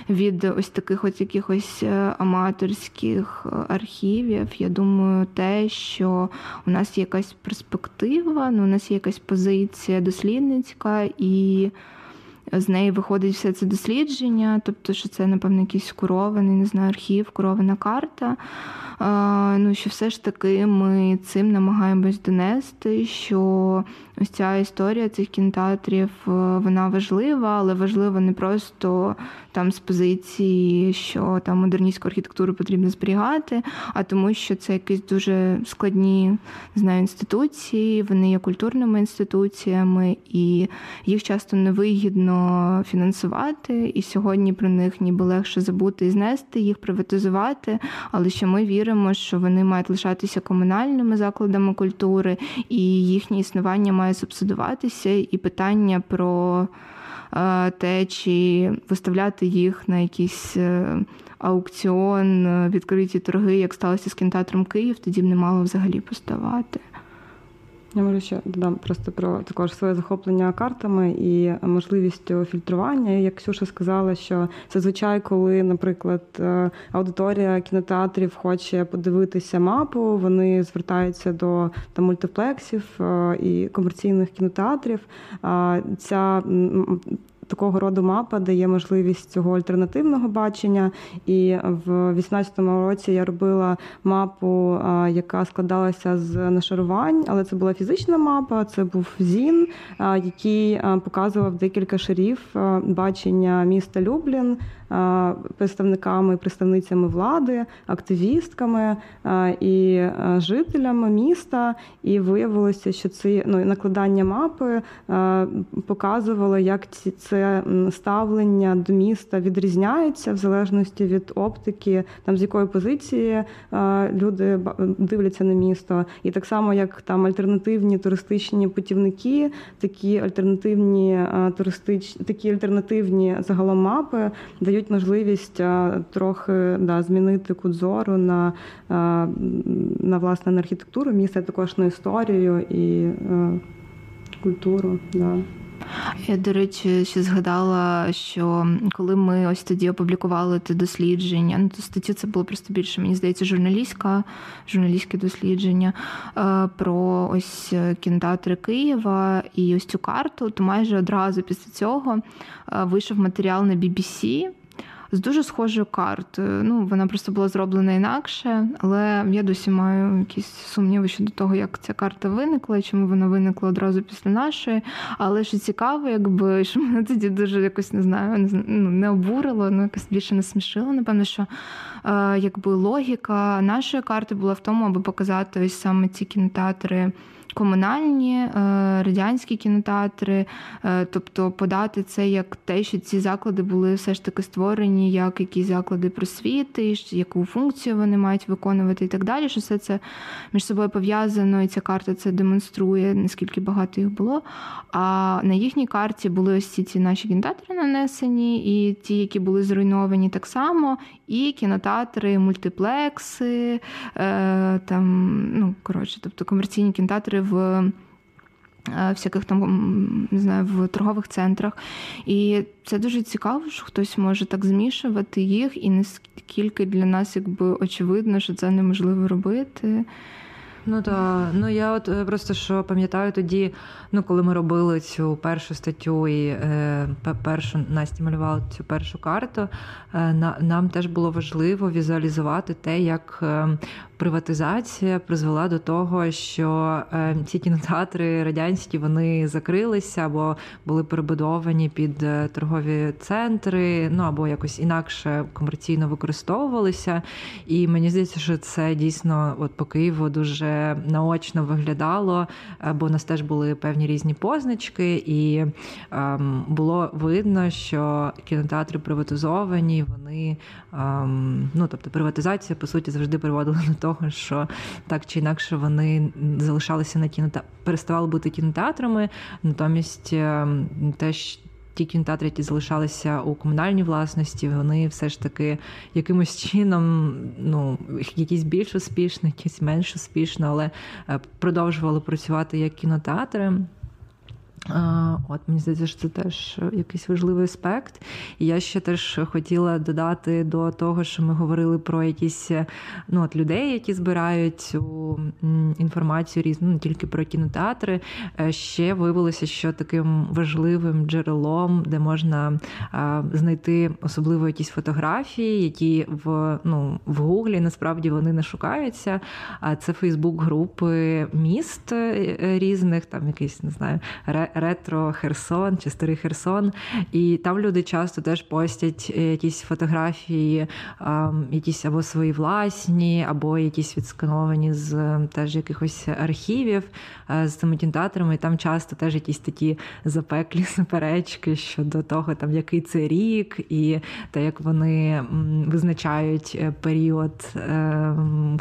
від ось таких от якихось е, аматорських е, архівів. Я думаю, те, що у нас є якась перспектива, ну у нас є якась позиція дослідницька і з неї виходить все це дослідження, тобто, що це, напевно, якийсь курований, не знаю, архів, курована карта. Ну, що все ж таки ми цим намагаємось донести, що ось ця історія цих кінотеатрів, вона важлива, але важлива не просто там з позиції, що там модерністську архітектуру потрібно зберігати, а тому, що це якісь дуже складні знаю, інституції, вони є культурними інституціями, і їх часто невигідно фінансувати. І сьогодні про них ніби легше забути і знести, їх приватизувати. Але що ми віримо, що вони мають лишатися комунальними закладами культури, і їхнє існування має субсидуватися, і питання про. Е, те, чи виставляти їх на якийсь е, аукціон, е, відкриті торги, як сталося з кінотеатром Київ, тоді б не мало взагалі поставати. Я можу ще додам просто про також своє захоплення картами і можливістю фільтрування. Як Ксюша сказала, що зазвичай, коли, наприклад, аудиторія кінотеатрів хоче подивитися мапу, вони звертаються до там, мультиплексів і комерційних кінотеатрів. Ця такого роду мапа дає можливість цього альтернативного бачення. І в 2018 році я робила мапу, яка складалася з нашарувань, але це була фізична мапа, це був ЗІН, який показував декілька шарів бачення міста Люблін представниками, представницями влади, активістками і жителями міста. І виявилося, що ці ну, накладання мапи показувало, як ці це ставлення до міста відрізняється в залежності від оптики, там з якої позиції люди дивляться на місто. І так само, як там альтернативні туристичні путівники, такі альтернативні туристичні, такі альтернативні загалом мапи дають дають можливість трохи да, змінити кут зору на на власне на архітектуру міста, також на історію і культуру. Да. Я, до речі, ще згадала, що коли ми ось тоді опублікували те дослідження, ну то статтю це було просто більше, мені здається, журналістська, журналістське дослідження про ось кінотеатри Києва і ось цю карту, то майже одразу після цього вийшов матеріал на BBC з дуже схожою картою. Ну, Вона просто була зроблена інакше, але я досі маю якісь сумніви щодо того, як ця карта виникла і чому вона виникла одразу після нашої. Але що цікаво, якби що мене тоді дуже якось не знаю, не ну, не обурило, ну якось більше не смішило. Напевно, що е, якби логіка нашої карти була в тому, аби показати ось саме ці кінотеатри комунальні е, радянські кінотеатри, е, тобто подати це як те, що ці заклади були все ж таки створені як якісь заклади просвіти, яку функцію вони мають виконувати і так далі. Що все це між собою пов'язано, і ця карта це демонструє, наскільки багато їх було. А на їхній карті були ось ці, ці наші кінотеатри нанесені, і ті, які були зруйновані так само, і кінотеатри, мультиплекси, е, там, ну коротше, тобто комерційні кінотеатри в е, всяких там не знаю, в торгових центрах. І це дуже цікаво, що хтось може так змішувати їх, і наскільки для нас якби очевидно, що це неможливо робити. Ну так, ну я от е, просто що пам'ятаю тоді, ну коли ми робили цю першу статтю і е, першу Насті малювала цю першу карту, е, на, нам теж було важливо візуалізувати те, як е, приватизація призвела до того, що е, ці кінотеатри радянські вони закрилися або були перебудовані під е, торгові центри, ну або якось інакше комерційно використовувалися. І мені здається, що це дійсно от по Києву дуже наочно виглядало, бо у нас теж були певні різні позначки, і ем, було видно, що кінотеатри приватизовані, вони ем, ну тобто приватизація по суті завжди приводила до того, що так чи інакше вони залишалися на кінота переставали бути кінотеатрами. Натомість ем, теж ті кінотеатри, які залишалися у комунальній власності, вони все ж таки якимось чином, ну якісь більш успішні, якісь менш успішно, але е, продовжували працювати як кінотеатри. От мені здається, що це теж якийсь важливий аспект. І я ще теж хотіла додати до того, що ми говорили про якісь ну, от людей, які збирають цю інформацію різну, не тільки про кінотеатри. Е, ще виявилося, що таким важливим джерелом, де можна знайти особливо якісь фотографії, які в ну, в Гуглі насправді вони не шукаються. А це Фейсбук-групи міст е, різних, там якийсь не знаю ретро Херсон чи старий Херсон. І там люди часто теж постять е, якісь фотографії, якісь або свої власні, або якісь відскановані з теж якихось архівів е, з цими кінотеатрами. І там часто теж якісь такі запеклі суперечки щодо того, там який це рік, і те, як вони визначають е, період,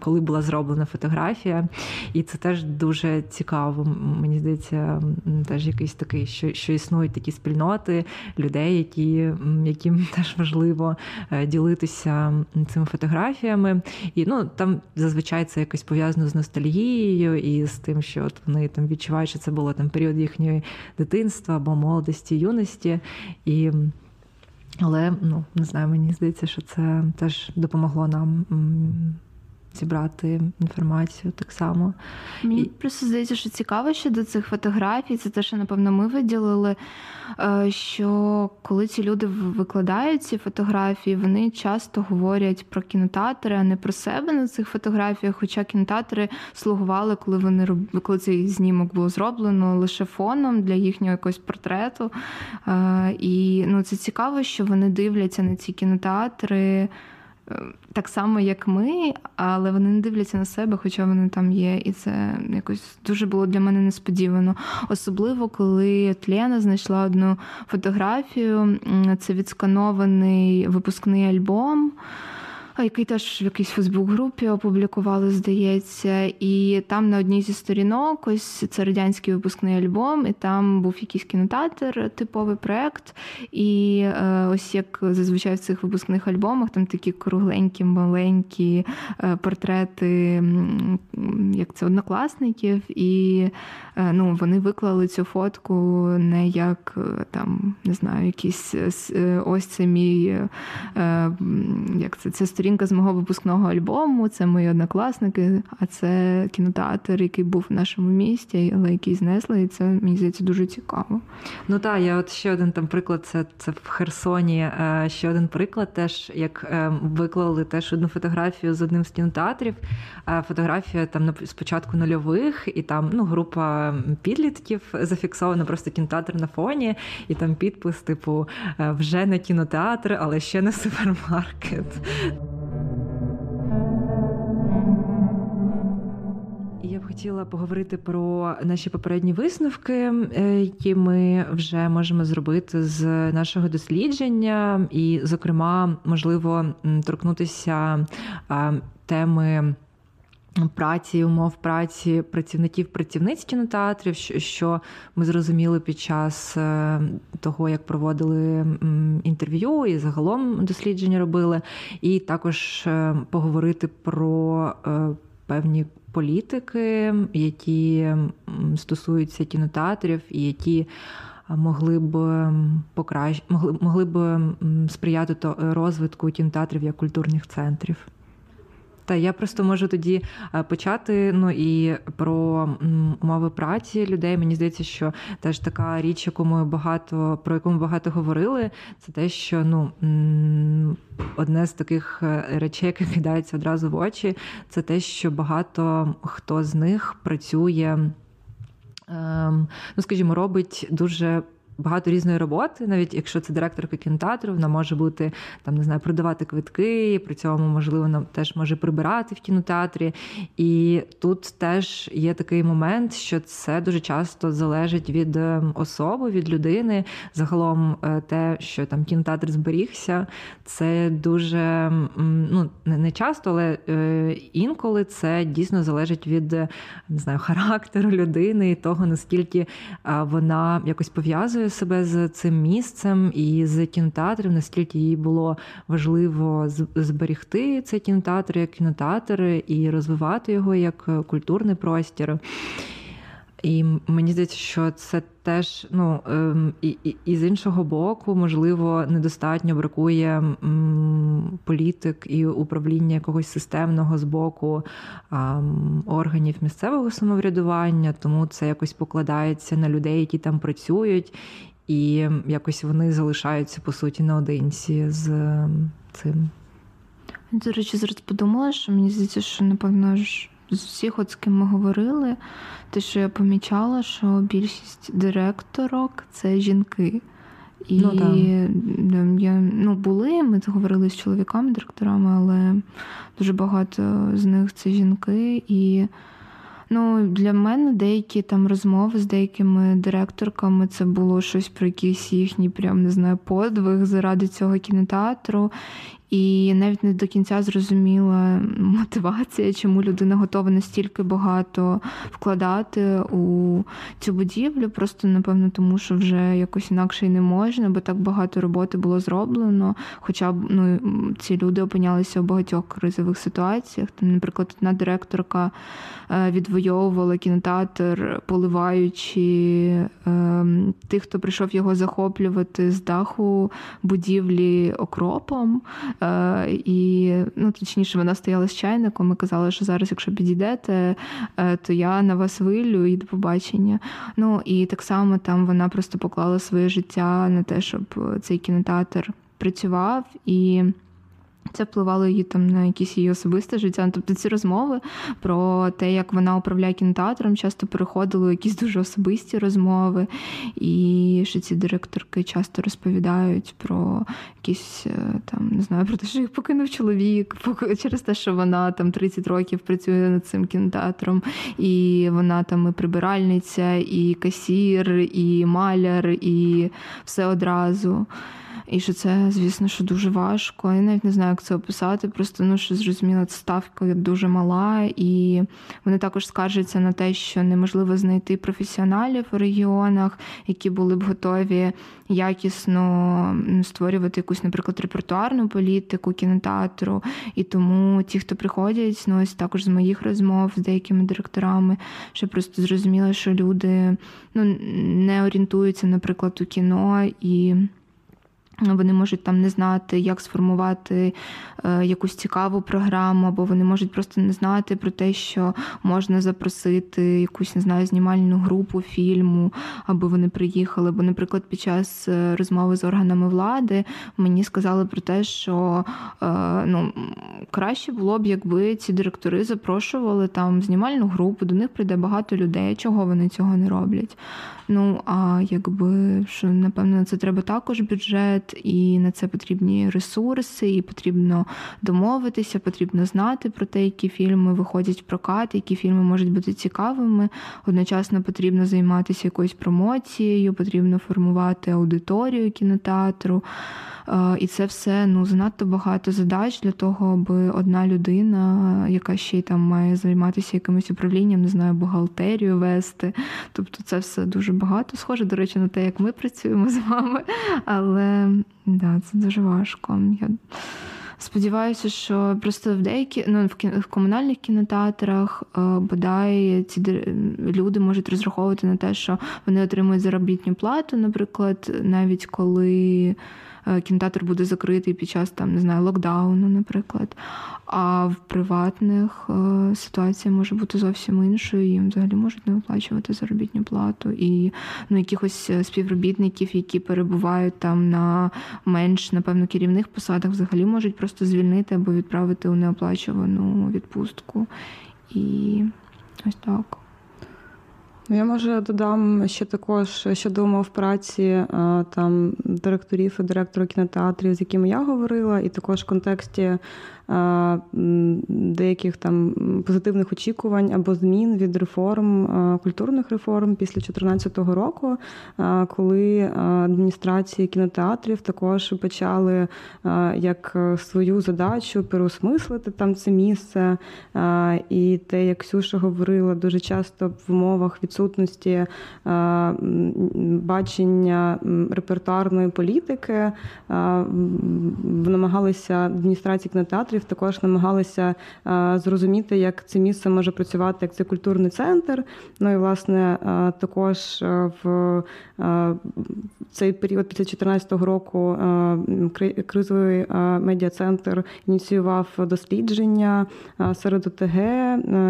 коли була зроблена фотографія. І це теж дуже цікаво. Мені здається, теж якийсь такий, що що існують такі спільноти людей, які, яким теж важливо е, ділитися цими фотографіями. І ну там зазвичай це якось пов'язано з ностальгією і з тим, що от вони там відчувають, що це було там період їхньої дитинства або молодості, юності. І але ну не знаю, мені здається, що це теж допомогло нам зібрати інформацію так само. Мені і... просто здається, що цікаво щодо цих фотографій, це те, що напевно ми виділили. Е, що коли ці люди викладають ці фотографії, вони часто говорять про кінотеатри, а не про себе на цих фотографіях. Хоча кінотеатри слугували, коли вони коли цей знімок було зроблено лише фоном для їхнього якогось портрету. Е, і ну, це цікаво, що вони дивляться на ці кінотеатри так само, як ми, але вони не дивляться на себе, хоча вони там є. І це якось дуже було для мене несподівано. Особливо, коли Тлена знайшла одну фотографію, це відсканований випускний альбом який теж в якійсь Фейсбук-групі опублікували, здається, і там на одній зі сторінок ось це радянський випускний альбом, і там був якийсь кінотеатр, типовий проект. І е, ось як зазвичай в цих випускних альбомах, там такі кругленькі, маленькі е, портрети, як це однокласників, і е, ну, вони виклали цю фотку не як там, не знаю, якісь ось це мій як це, це сторінка сторінка з мого випускного альбому, це мої однокласники, а це кінотеатр, який був в нашому місті, але який знесли, і це мені здається дуже цікаво. Ну так, я от ще один там приклад, це це в Херсоні. Е, ще один приклад, теж як е, виклали теж одну фотографію з одним з кінотеатрів. Е, фотографія там спочатку нульових, і там ну, група підлітків зафіксована, просто кінотеатр на фоні, і там підпис, типу, вже не кінотеатр, але ще не супермаркет. Хотіла поговорити про наші попередні висновки, е, які ми вже можемо зробити з нашого дослідження, і, зокрема, можливо, торкнутися теми. Праці, умов праці працівників працівниць кінотеатрів, що ми зрозуміли під час е, того, як проводили інтерв'ю і загалом дослідження робили, і також е, поговорити про певні політики, які стосуються кінотеатрів і які могли б покращ... могли, могли б сприяти розвитку кінотеатрів як культурних центрів. Та я просто можу тоді е, почати. Ну і про умови праці людей. Мені здається, що теж така річ, яку ми багато про яку ми багато говорили, це те, що ну одне з таких е, речей, яке кидається одразу в очі, це те, що багато хто з них працює. Ем, ну, скажімо, робить дуже багато різної роботи, навіть якщо це директорка кінотеатру, вона може бути там, не знаю, продавати квитки, при цьому, можливо, вона теж може прибирати в кінотеатрі. І тут теж є такий момент, що це дуже часто залежить від е, особи, від людини. Загалом, е, те, що там кінотеатр зберігся, це дуже ну, не часто, але е, інколи це дійсно залежить від не знаю, характеру людини і того, наскільки вона якось пов'язує себе з цим місцем і з кінотеатрів, наскільки їй було важливо зберегти цей кінотеатр як кінотеатр і розвивати його як культурний простір. І мені здається, що це теж ну ем, і, і, і з іншого боку, можливо, недостатньо бракує політик і управління якогось системного з боку органів місцевого самоврядування, тому це якось покладається на людей, які там працюють, і якось вони залишаються по суті наодинці з цим. До речі, зараз подумала, що мені здається, що напевно ж з усіх, от з ким ми говорили, те, що я помічала, що більшість директорок це жінки. І ну, я, ну, були, ми говорили з чоловіками-директорами, але дуже багато з них це жінки. І ну, для мене деякі там розмови з деякими директорками це було щось про якийсь їхній прям не знаю, подвиг заради цього кінотеатру. І навіть не до кінця зрозуміла мотивація, чому людина готова настільки багато вкладати у цю будівлю. Просто, напевно, тому що вже якось інакше й не можна, бо так багато роботи було зроблено. Хоча б ну, ці люди опинялися у багатьох кризових ситуаціях. Там, наприклад, одна директорка е, відвоювала кінотеатр, поливаючи ем, тих, хто прийшов його захоплювати з даху будівлі окропом. Е, і ну, точніше, вона стояла з чайником і казала, що зараз, якщо підійдете, е, то я на вас вилю і до побачення. Ну і так само там вона просто поклала своє життя на те, щоб цей кінотеатр працював і. Це впливало її там на якісь її особисте життя. Тобто ці розмови про те, як вона управляє кінотеатром, часто переходили у якісь дуже особисті розмови, і що ці директорки часто розповідають про якісь е, там не знаю, про те, що їх покинув чоловік, через те, що вона там 30 років працює над цим кінотеатром, і вона там і прибиральниця, і касір, і маляр, і все одразу. І що це, звісно, що дуже важко. Я навіть не знаю, як це описати. Просто ну що зрозуміло, ставка дуже мала, і вони також скаржаться на те, що неможливо знайти професіоналів у регіонах, які були б готові якісно створювати якусь, наприклад, репертуарну політику кінотеатру. І тому ті, хто приходять, ну ось також з моїх розмов з деякими директорами, що просто зрозуміло, що люди ну не орієнтуються, наприклад, у кіно і. Вони можуть там не знати, як сформувати е, якусь цікаву програму, або вони можуть просто не знати про те, що можна запросити якусь не знаю, знімальну групу фільму, аби вони приїхали. Бо, наприклад, під час е, розмови з органами влади мені сказали про те, що е, ну, краще було б, якби ці директори запрошували там знімальну групу, до них прийде багато людей. Чого вони цього не роблять? Ну а якби що напевно на це треба також бюджет, і на це потрібні ресурси, і потрібно домовитися, потрібно знати про те, які фільми виходять в прокат, які фільми можуть бути цікавими. Одночасно потрібно займатися якоюсь промоцією, потрібно формувати аудиторію кінотеатру. І це все ну занадто багато задач для того, аби одна людина, яка ще й там має займатися якимось управлінням, не знаю, бухгалтерію вести. Тобто це все дуже багато. Схоже, до речі, на те, як ми працюємо з вами. Але да, це дуже важко. Я Сподіваюся, що просто в деякі ну в кін, в комунальних кінотеатрах е, бодай ці люди можуть розраховувати на те, що вони отримують заробітну плату, наприклад, навіть коли кінотеатр буде закритий під час там не знаю локдауну, наприклад. А в приватних ситуація може бути зовсім іншою. Їм взагалі можуть не виплачувати заробітну плату і ну якихось співробітників, які перебувають там на менш напевно керівних посадах, взагалі можуть просто звільнити або відправити у неоплачувану відпустку. І ось так. Я може додам ще також щодо умов праці е, там директорів і директора кінотеатрів, з якими я говорила, і також в контексті деяких там позитивних очікувань або змін від реформ, культурних реформ після 2014 року, коли адміністрації кінотеатрів також почали як свою задачу переосмислити там це місце. І те, як Ксюша говорила, дуже часто в умовах відсутності бачення репертуарної політики намагалися адміністрації кінотеатрів кураторів також намагалися зрозуміти, як це місце може працювати, як це культурний центр. Ну і власне також в цей період після 2014 року кризовий медіа-центр ініціював дослідження серед ОТГ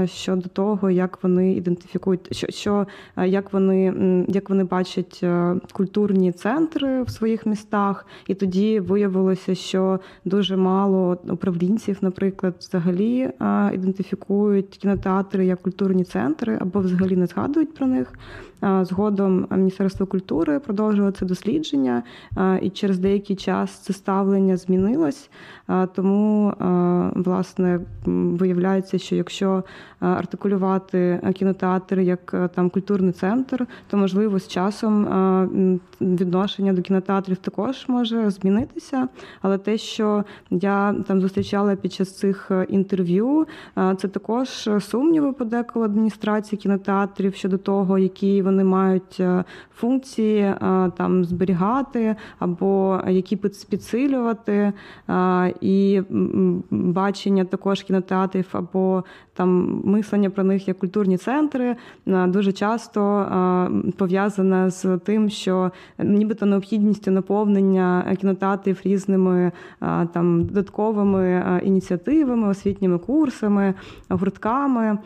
щодо того, як вони ідентифікують, що що як вони як вони бачать культурні центри в своїх містах, і тоді виявилося, що дуже мало управлінь українців, наприклад, взагалі ідентифікують кінотеатри як культурні центри або взагалі не згадують про них. Згодом Міністерство культури продовжило це дослідження, і через деякий час це ставлення змінилось. Тому, власне, виявляється, що якщо артикулювати кінотеатр як там культурний центр, то можливо з часом відношення до кінотеатрів також може змінитися. Але те, що я там зустрічала під час цих інтерв'ю, це також сумніви подеколи адміністрації кінотеатрів щодо того, які вони мають е, функції е, там зберігати або які підсилювати, е, і бачення також кінотеатрів або там мислення про них як культурні центри дуже часто пов'язане з тим, що нібито необхідністю наповнення кінотеатрів різними там додатковими ініціативами, освітніми курсами, гуртками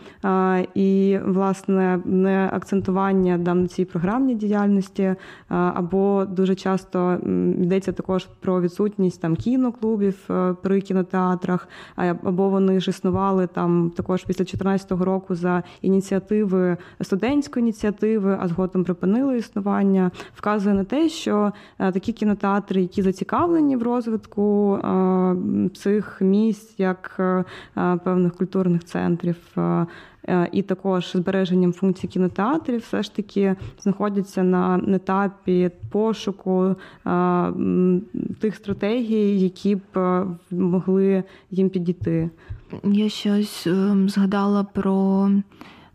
і власне не акцентування там на цій програмній діяльності, або дуже часто йдеться також про відсутність там кіноклубів е, при кінотеатрах, або вони ж існували там також після 2014 року за ініціативи студентської ініціативи, а згодом припинили існування, вказує на те, що е, такі кінотеатри, які зацікавлені в розвитку е, цих місць, як певних культурних центрів. Е, і також збереженням функцій кінотеатрів все ж таки знаходяться на етапі пошуку е, тих стратегій, які б е, могли їм підійти. Я щось ем, згадала про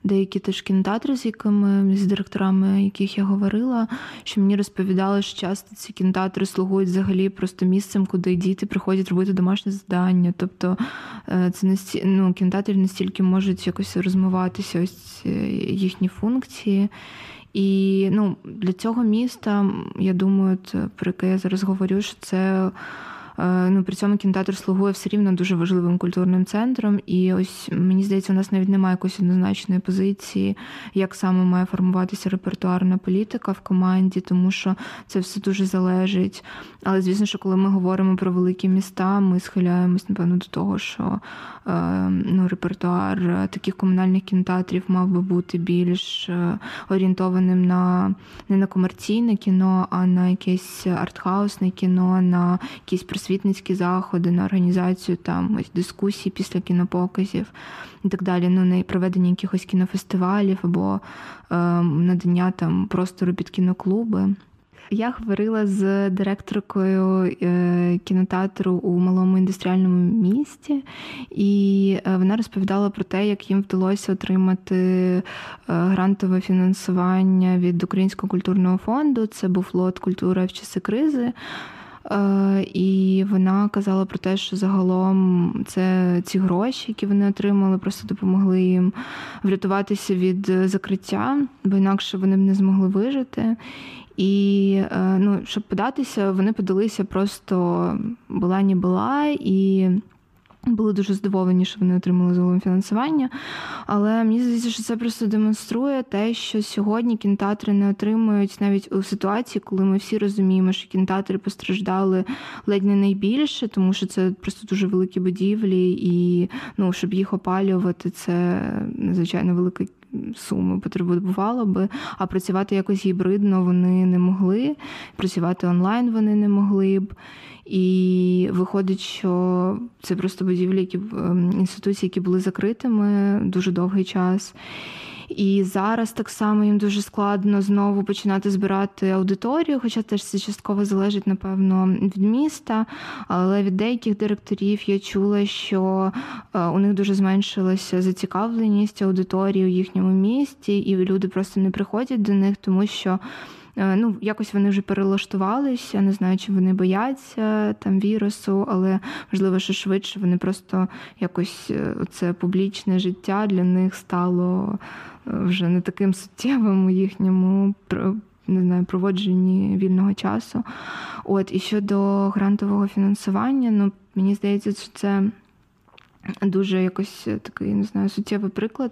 деякі теж кінотеатри, з якими з директорами, яких я говорила, що мені розповідали, що часто ці кінотеатри слугують взагалі просто місцем, куди діти приходять робити домашнє завдання. Тобто е, це настільки ну, кінотеатри настільки можуть якось розмиватися ось е, їхні функції. І ну, для цього міста, я думаю, про яке я зараз говорю, що це. Е, ну при цьому кінотеатр слугує все рівно дуже важливим культурним центром. І ось мені здається, у нас навіть немає якоїсь однозначної позиції, як саме має формуватися репертуарна політика в команді, тому що це все дуже залежить. Але звісно, що коли ми говоримо про великі міста, ми схиляємось, напевно, до того, що ну, репертуар таких комунальних кінотеатрів мав би бути більш е, орієнтованим на не на комерційне кіно, а на якесь артхаусне кіно, на якісь просвітницькі заходи, на організацію там ось дискусій після кінопоказів і так далі. Ну, на проведення якихось кінофестивалів або е, надання там простору під кіноклуби. Я говорила з директоркою е, кінотеатру у малому індустріальному місті, і е, вона розповідала про те, як їм вдалося отримати е, грантове фінансування від Українського культурного фонду. Це був лот культура в часи кризи. І вона казала про те, що загалом це ці гроші, які вони отримали, просто допомогли їм врятуватися від закриття, бо інакше вони б не змогли вижити. І е, ну, щоб податися, вони подалися просто була ні була і. Були дуже здивовані, що вони отримали загалом фінансування. Але мені здається, що це просто демонструє те, що сьогодні кінотеатри не отримують навіть у ситуації, коли ми всі розуміємо, що кінотеатри постраждали ледь не найбільше, тому що це просто дуже великі будівлі, і ну, щоб їх опалювати, це надзвичайно велика суми потребувало би, а працювати якось гібридно вони не могли, працювати онлайн вони не могли б. І виходить, що це просто будівлі, які ем, інституції, які були закритими дуже довгий час. І зараз так само їм дуже складно знову починати збирати аудиторію, хоча теж це частково залежить, напевно, від міста. Але від деяких директорів я чула, що е, у них дуже зменшилася зацікавленість аудиторії у їхньому місті, і люди просто не приходять до них, тому що. Е, ну, якось вони вже перелаштувалися, не знаю, чи вони бояться там вірусу, але можливо, що швидше вони просто якось е, це публічне життя для них стало е, вже не таким суттєвим у їхньому не знаю, проводженні вільного часу. От і щодо грантового фінансування, ну мені здається, що це дуже якось е, такий, не знаю, суттєвий приклад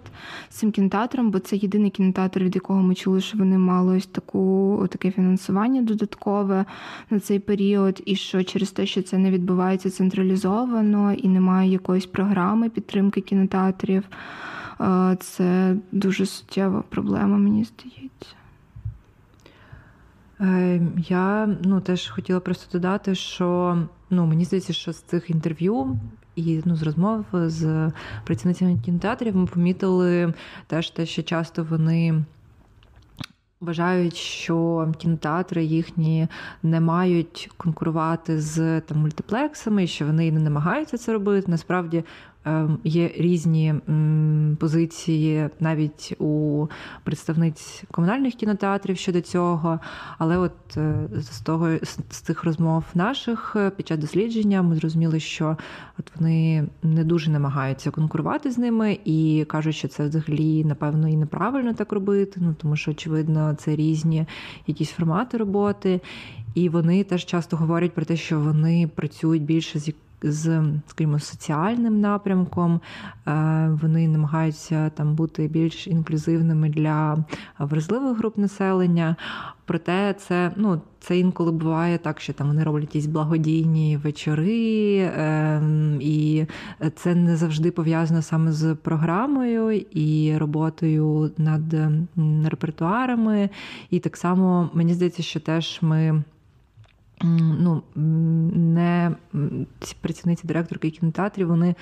з цим кінотеатром, бо це єдиний кінотеатр, від якого ми чули, що вони мали ось таку таке фінансування додаткове на цей період, і що через те, що це не відбувається централізовано і немає якоїсь програми підтримки кінотеатрів, е, це дуже суттєва проблема, мені здається. Е, я ну теж хотіла просто додати, що ну мені здається, що з цих інтерв'ю і ну, з розмов з працівницями кінотеатрів ми помітили теж те, що часто вони. Вважають, що кінотеатри їхні не мають конкурувати з там мультиплексами, що вони і не намагаються це робити. Насправді є різні позиції навіть у представниць комунальних кінотеатрів щодо цього. Але от е, з того з цих розмов наших е, під час дослідження ми зрозуміли, що от вони не дуже намагаються конкурувати з ними і кажуть, що це взагалі напевно і неправильно так робити. Ну тому що очевидно це різні якісь формати роботи. І вони теж часто говорять про те, що вони працюють більше з з, скажімо, соціальним напрямком. Е, вони намагаються там бути більш інклюзивними для вразливих груп населення. Проте це ну, це інколи буває так, що там вони роблять якісь благодійні вечори, е, і це не завжди пов'язано саме з програмою і роботою над репертуарами. І так само мені здається, що теж ми ну, не ці працівниці директорки кінотеатрів, вони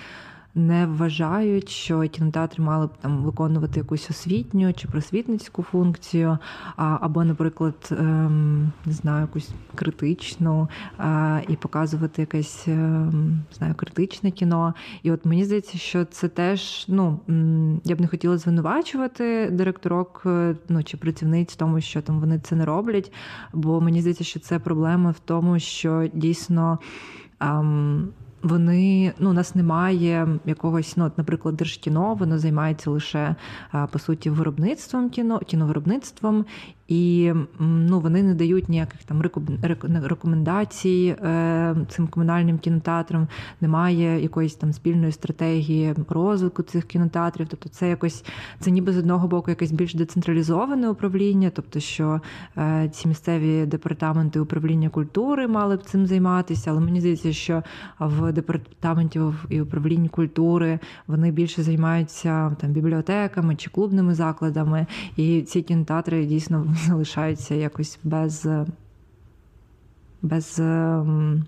не вважають, що кінотеатри мали б там виконувати якусь освітню чи просвітницьку функцію, або, наприклад, ем, не знаю, якусь критичну і показувати якесь ем, не знаю, критичне кіно. І от мені здається, що це теж ну я б не хотіла звинувачувати директорок е, ну, чи працівниць в тому, що там вони це не роблять. Бо мені здається, що це проблема в тому, що дійсно. Um, вони ну у нас немає якогось, ну, наприклад, держкіно, воно займається лише по суті виробництвом кіно, кіновиробництвом, і ну, вони не дають ніяких там рекомендацій е, цим комунальним кінотеатрам, немає якоїсь там спільної стратегії розвитку цих кінотеатрів. Тобто, це якось це ніби з одного боку якесь більш децентралізоване управління, тобто що е, ці місцеві департаменти управління культури мали б цим займатися, але мені здається, що в департаменті і управлінні культури вони більше займаються там бібліотеками чи клубними закладами, і ці кінотеатри дійсно залишаються якось без без ем,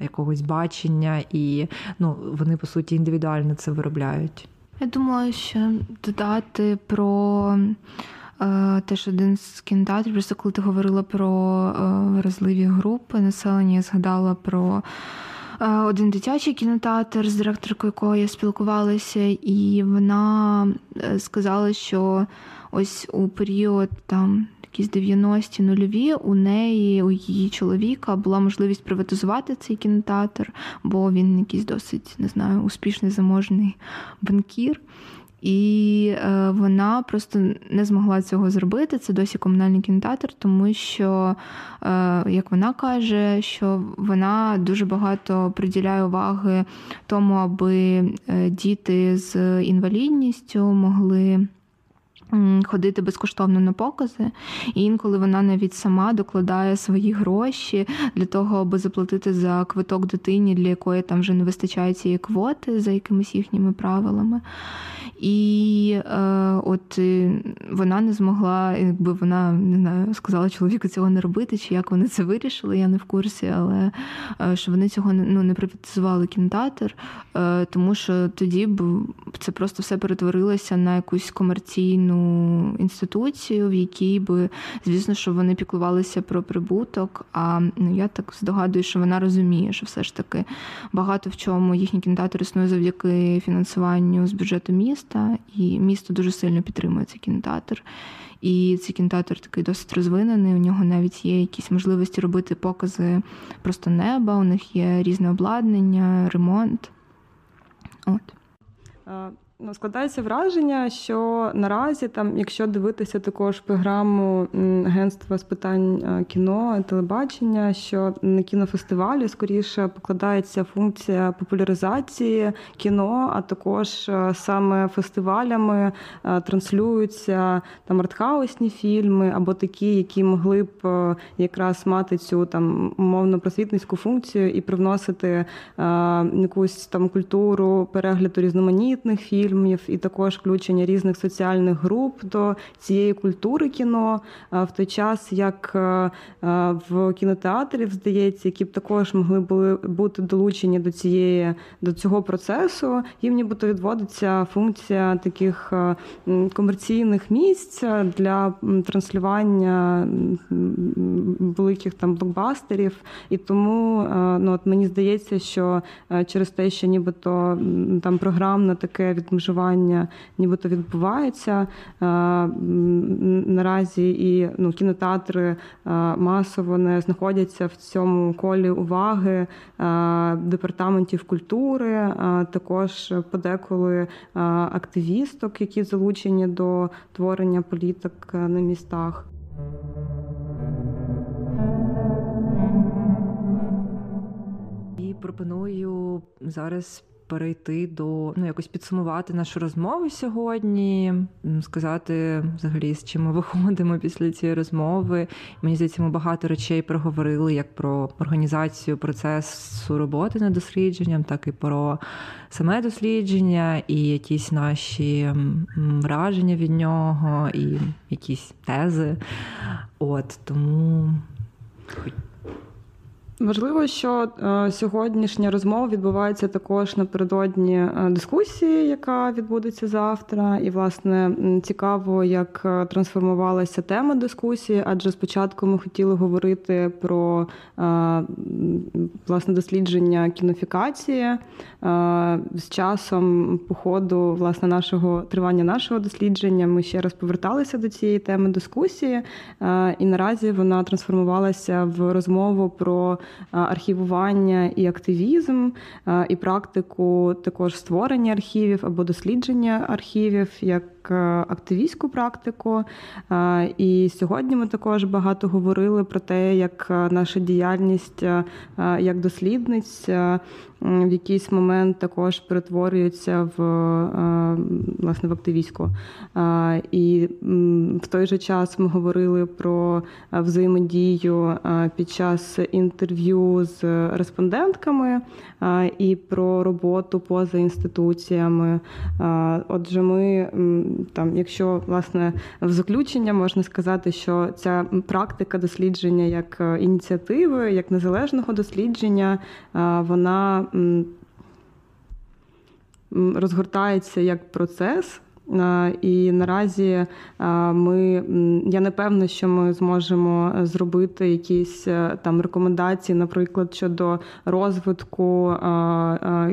якогось бачення, і ну, вони, по суті, індивідуально це виробляють. Я думала, що додати про е, теж один з кінотеатрів, просто коли ти говорила про е, вразливі групи населення, я згадала про. Е, один дитячий кінотеатр, з директоркою якого я спілкувалася, і вона сказала, що ось у період там якісь 90-ті нульові, у неї, у її чоловіка була можливість приватизувати цей кінотеатр, бо він якийсь досить не знаю, успішний заможний банкір. І е, вона просто не змогла цього зробити. Це досі комунальний кінотеатр, тому що, е, як вона каже, що вона дуже багато приділяє уваги тому, аби е, діти з інвалідністю могли. Ходити безкоштовно на покази, і інколи вона навіть сама докладає свої гроші для того, аби заплатити за квиток дитині, для якої там вже не вистачає цієї квоти за якимись їхніми правилами. І е, от вона не змогла, якби вона не знаю, сказала чоловіку цього не робити, чи як вони це вирішили, я не в курсі, але е, що вони цього ну, не приватизували кінотеатр, е, тому що тоді б це просто все перетворилося на якусь комерційну інституцію, в якій би, звісно, що вони піклувалися про прибуток. А ну я так здогадую, що вона розуміє, що все ж таки багато в чому їхній кінотеатр існує завдяки фінансуванню з бюджету міста, і місто дуже сильно підтримує цей кінотеатр. І цей кінотеатр такий досить розвинений. У нього навіть є якісь можливості робити покази просто неба. У них є різне обладнання, ремонт. От. Ну, складається враження, що наразі, там, якщо дивитися також програму Агентства з питань кіно, телебачення, що на кінофестивалі скоріше покладається функція популяризації кіно, а також саме фестивалями транслюються там артхаусні фільми або такі, які могли б якраз мати цю там умовно просвітницьку функцію і привносити якусь там культуру перегляду різноманітних фільмів фільмів, і також включення різних соціальних груп до цієї культури кіно в той час, як в кінотеатрів здається, які б також могли були бути долучені до цієї до цього процесу. Їм нібито відводиться функція таких комерційних місць для транслювання великих там блокбастерів. І тому ну от мені здається, що через те, що нібито там програмне таке від межування нібито відбувається. Е, наразі і ну, кінотеатри е, масово не знаходяться в цьому колі уваги е, департаментів культури, також подеколи активісток, які залучені до творення політик на містах. І пропоную зараз перейти до ну якось підсумувати нашу розмову сьогодні, сказати взагалі, з чим ми виходимо після цієї розмови. Мені здається, ми багато речей проговорили як про організацію процесу роботи над дослідженням, так і про саме дослідження, і якісь наші враження від нього, і якісь тези. От тому. Важливо, що е, сьогоднішня розмова відбувається також напередодні е, дискусії, яка відбудеться завтра. І, власне, цікаво, як е, трансформувалася тема дискусії, адже спочатку ми хотіли говорити про власне дослідження кінофікації. З часом по ходу власне нашого тривання нашого дослідження ми ще раз поверталися до цієї теми дискусії, і наразі вона трансформувалася в розмову про архівування і активізм, і практику також створення архівів або дослідження архівів як активістську практику. І сьогодні ми також багато говорили про те, як наша діяльність як дослідниць в якийсь момент також перетворюється в власне в активістську. І в той же час ми говорили про взаємодію під час інтерв'ю з респондентками і про роботу поза інституціями. Отже, ми там, якщо власне в заключення можна сказати, що ця практика дослідження як ініціативи, як незалежного дослідження, вона розгортається як процес І наразі ми я не певна, що ми зможемо зробити якісь там рекомендації, наприклад, щодо розвитку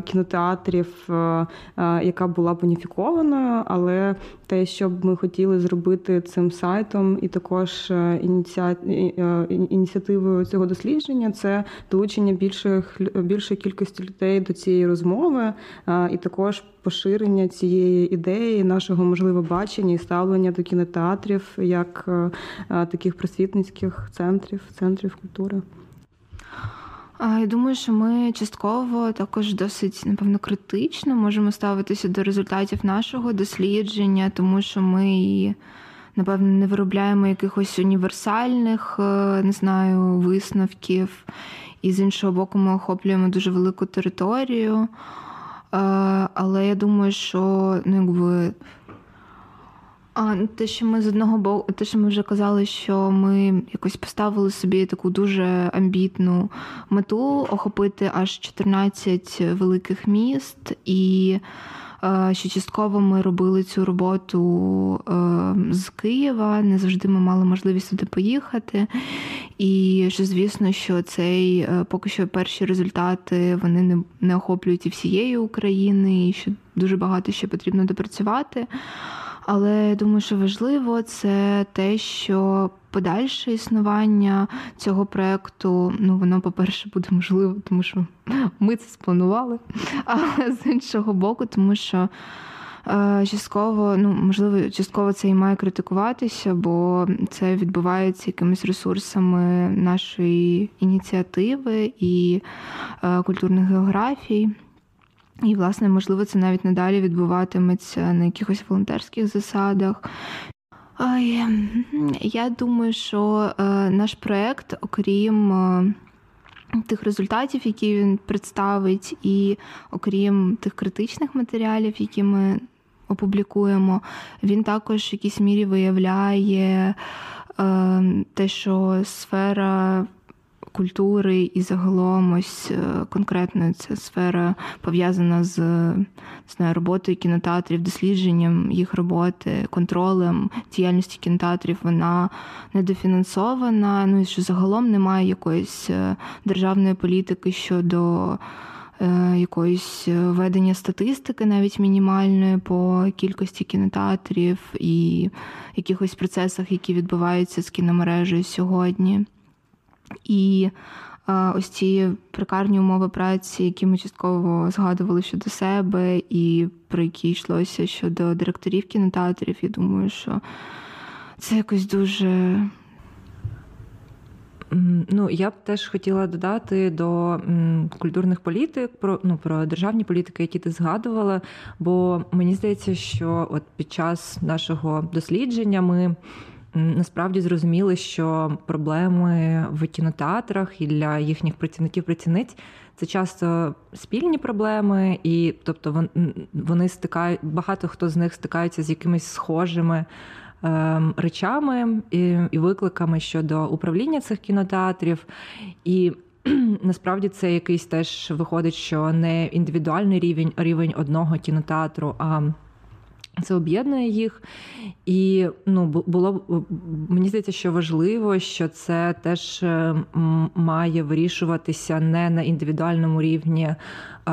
кінотеатрів, яка була б уніфікованою, але те, що б ми хотіли зробити цим сайтом, і також ініціативою цього дослідження, це долучення більших більшої кількості людей до цієї розмови, і також поширення цієї ідеї, нашого можливо бачення і ставлення до кінотеатрів як е, е, таких просвітницьких центрів, центрів культури. Я думаю, що ми частково також досить напевно критично можемо ставитися до результатів нашого дослідження, тому що ми напевно не виробляємо якихось універсальних, е, не знаю, висновків. І з іншого боку, ми охоплюємо дуже велику територію. Але я думаю, що ну, якби. А ну, те, що ми з одного боку, те, що ми вже казали, що ми якось поставили собі таку дуже амбітну мету охопити аж 14 великих міст і що частково ми робили цю роботу е, з Києва, не завжди ми мали можливість туди поїхати. І що, звісно, що цей е, поки що перші результати вони не охоплюють і всієї України, і що дуже багато ще потрібно допрацювати. Але я думаю, що важливо це те, що подальше існування цього проекту, ну воно, по-перше, буде можливо, тому що ми це спланували. А з іншого боку, тому що. Е, частково, ну можливо, частково це і має критикуватися, бо це відбувається якимись ресурсами нашої ініціативи і е, культурних географій. І, власне, можливо, це навіть надалі відбуватиметься на якихось волонтерських засадах. Ой, Я думаю, що е, наш проєкт, окрім е, тих результатів, які він представить, і окрім тих критичних матеріалів, які ми опублікуємо, він також в якійсь мірі виявляє е, те, що сфера культури і загалом ось е, конкретно ця сфера пов'язана з знаю, роботою кінотеатрів, дослідженням їх роботи, контролем діяльності кінотеатрів, вона недофінансована. Ну і що загалом немає якоїсь е, державної політики щодо. Е, якоїсь ведення статистики, навіть мінімальної по кількості кінотеатрів і якихось процесах, які відбуваються з кіномережею сьогодні. І ось ці прикарні умови праці, які ми частково згадували щодо себе, і про які йшлося щодо директорів кінотеатрів, я думаю, що це якось дуже. Ну, я б теж хотіла додати до культурних політик, про ну про державні політики, які ти згадувала. Бо мені здається, що от під час нашого дослідження ми насправді зрозуміли, що проблеми в кінотеатрах і для їхніх працівників-працівниць це часто спільні проблеми, і тобто вони стикають, багато хто з них стикаються з якимись схожими. Ем, речами і викликами щодо управління цих кінотеатрів, і насправді це якийсь теж виходить, що не індивідуальний рівень рівень одного кінотеатру, а це об'єднує їх, і ну було мені здається, що важливо, що це теж е, має вирішуватися не на індивідуальному рівні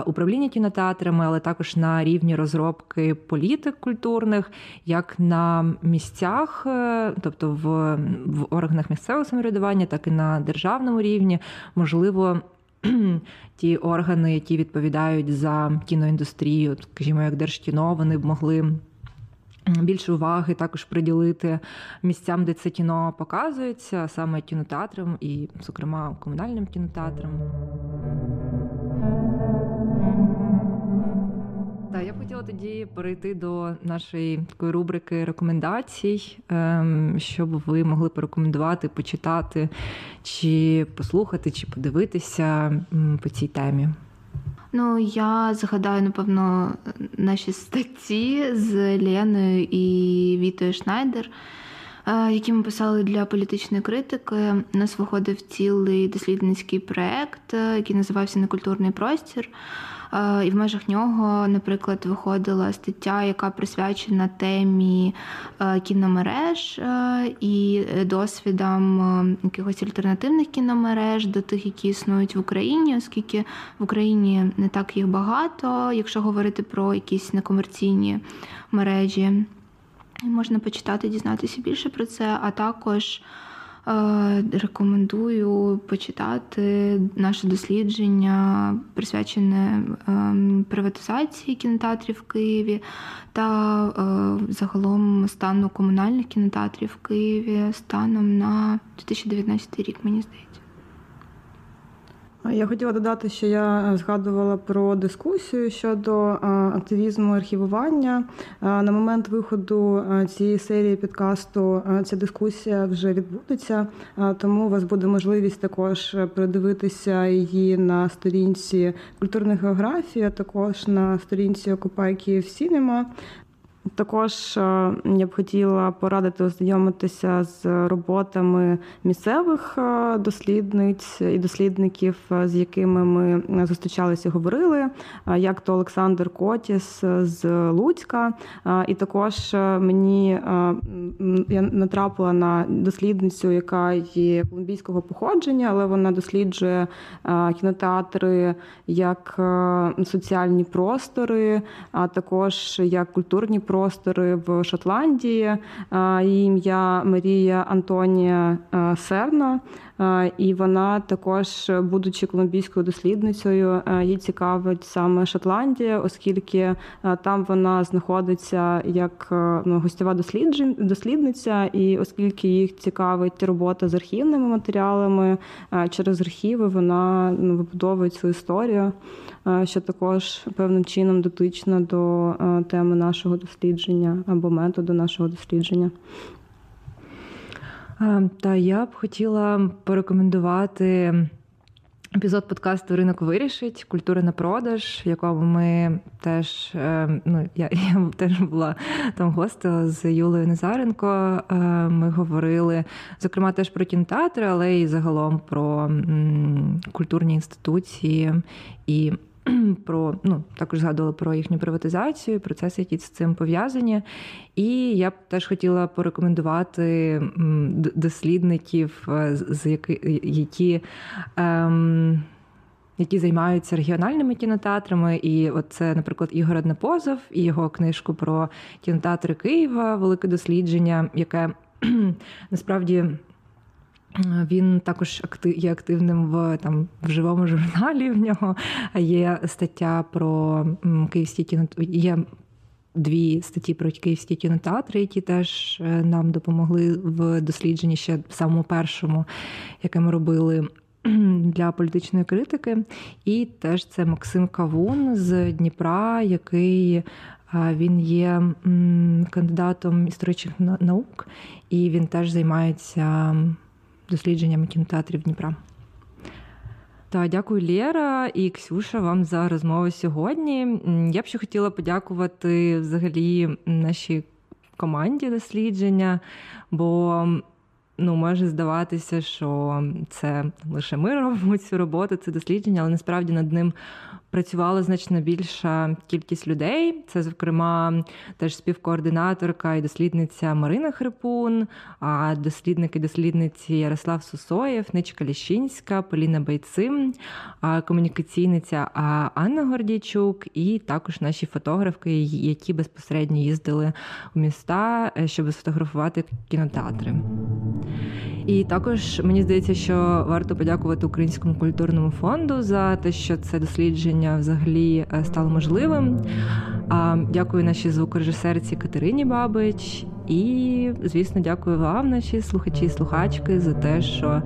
управління кінотеатрами, але також на рівні розробки політик культурних, як на місцях, е, тобто в, в органах місцевого самоврядування, так і на державному рівні, можливо. Ті органи, які відповідають за кіноіндустрію, скажімо, як Держкіно, вони б могли Більше уваги також приділити місцям, де це кіно показується, саме кінотеатрам і, зокрема, комунальним кінотеатрам. Так, я б хотіла тоді перейти до нашої такої рубрики рекомендацій, ем, щоб ви могли порекомендувати, почитати, чи послухати, чи подивитися по цій темі. Ну, я згадаю, напевно, наші статті з Леною і Вітою Шнайдер. Які ми писали для політичної критики. У нас виходив цілий дослідницький проєкт, який називався Некультурний простір. І в межах нього, наприклад, виходила стаття, яка присвячена темі кіномереж і досвідам якихось альтернативних кіномереж до тих, які існують в Україні, оскільки в Україні не так їх багато, якщо говорити про якісь некомерційні мережі. Можна почитати, дізнатися більше про це, а також е, рекомендую почитати наше дослідження, присвячене е, приватизації кінотеатрів в Києві та е, загалом стану комунальних кінотеатрів в Києві станом на 2019 рік, мені здається. Я хотіла додати, що я згадувала про дискусію щодо активізму архівування. На момент виходу цієї серії підкасту ця дискусія вже відбудеться, тому у вас буде можливість також передивитися її на сторінці культурної географії, а також на сторінці Occupy Kyiv Cinema. Також е, я б хотіла порадити ознайомитися з роботами місцевих е, дослідниць і дослідників, е, з якими ми зустрічалися говорили, як то Олександр Котіс з Луцька. І також мені я натрапила на дослідницю, яка є колумбійського походження, але вона досліджує кінотеатри як соціальні простори, а також як культурні простори простори в Шотландії. Її ім'я Марія Антонія Серна. І вона також, будучи колумбійською дослідницею, їй цікавить саме Шотландія, оскільки там вона знаходиться як ну, гостьова дослідниця, і оскільки їх цікавить робота з архівними матеріалами, через архіви вона ну, вибудовує цю історію, що також певним чином дотична до теми нашого дослідження або методу нашого дослідження. Та я б хотіла порекомендувати епізод подкасту Ринок вирішить культура на продаж, в якому ми теж е, ну я я теж була там гостила з Юлею Назаренко. Е, ми говорили зокрема теж про кінотеатри, але й загалом про культурні інституції і. Про ну також згадували про їхню приватизацію, процеси, які з цим пов'язані. І я б теж хотіла порекомендувати дослідників, е, з які які, ем, які займаються регіональними кінотеатрами. І от це, наприклад, Ігор Однопозов і його книжку про кінотеатри Києва, велике дослідження, яке насправді. Він також є активним в там в живому журналі. В нього є стаття про київські кінотеатри. Є дві статті про київські кінотеатри, які теж е, нам допомогли в дослідженні ще в самому першому, яке ми робили. Для політичної критики, і теж це Максим Кавун з Дніпра, який він є кандидатом історичних наук, і він теж займається дослідженнями кінотеатрів Дніпра. Та дякую, Лєра і Ксюша, вам за розмову сьогодні. Я б ще хотіла подякувати взагалі нашій команді дослідження, бо ну, може здаватися, що це лише ми робимо цю роботу, це дослідження, але насправді над ним працювала значно більша кількість людей. Це, зокрема, теж співкоординаторка і дослідниця Марина Хрипун, а дослідники дослідниці Ярослав Сусоєв, Ничка Ліщинська, Поліна Байцим, комунікаційниця Анна Гордійчук, і також наші фотографки, які безпосередньо їздили у міста, е, щоб сфотографувати кінотеатри. І також мені здається, що варто подякувати Українському культурному фонду за те, що це дослідження взагалі е, стало можливим. Дякую нашій звукорежисерці Катерині Бабич. І, звісно, дякую вам, наші слухачі і слухачки, за те, що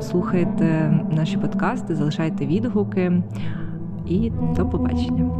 слухаєте наші подкасти, залишайте відгуки. І до побачення.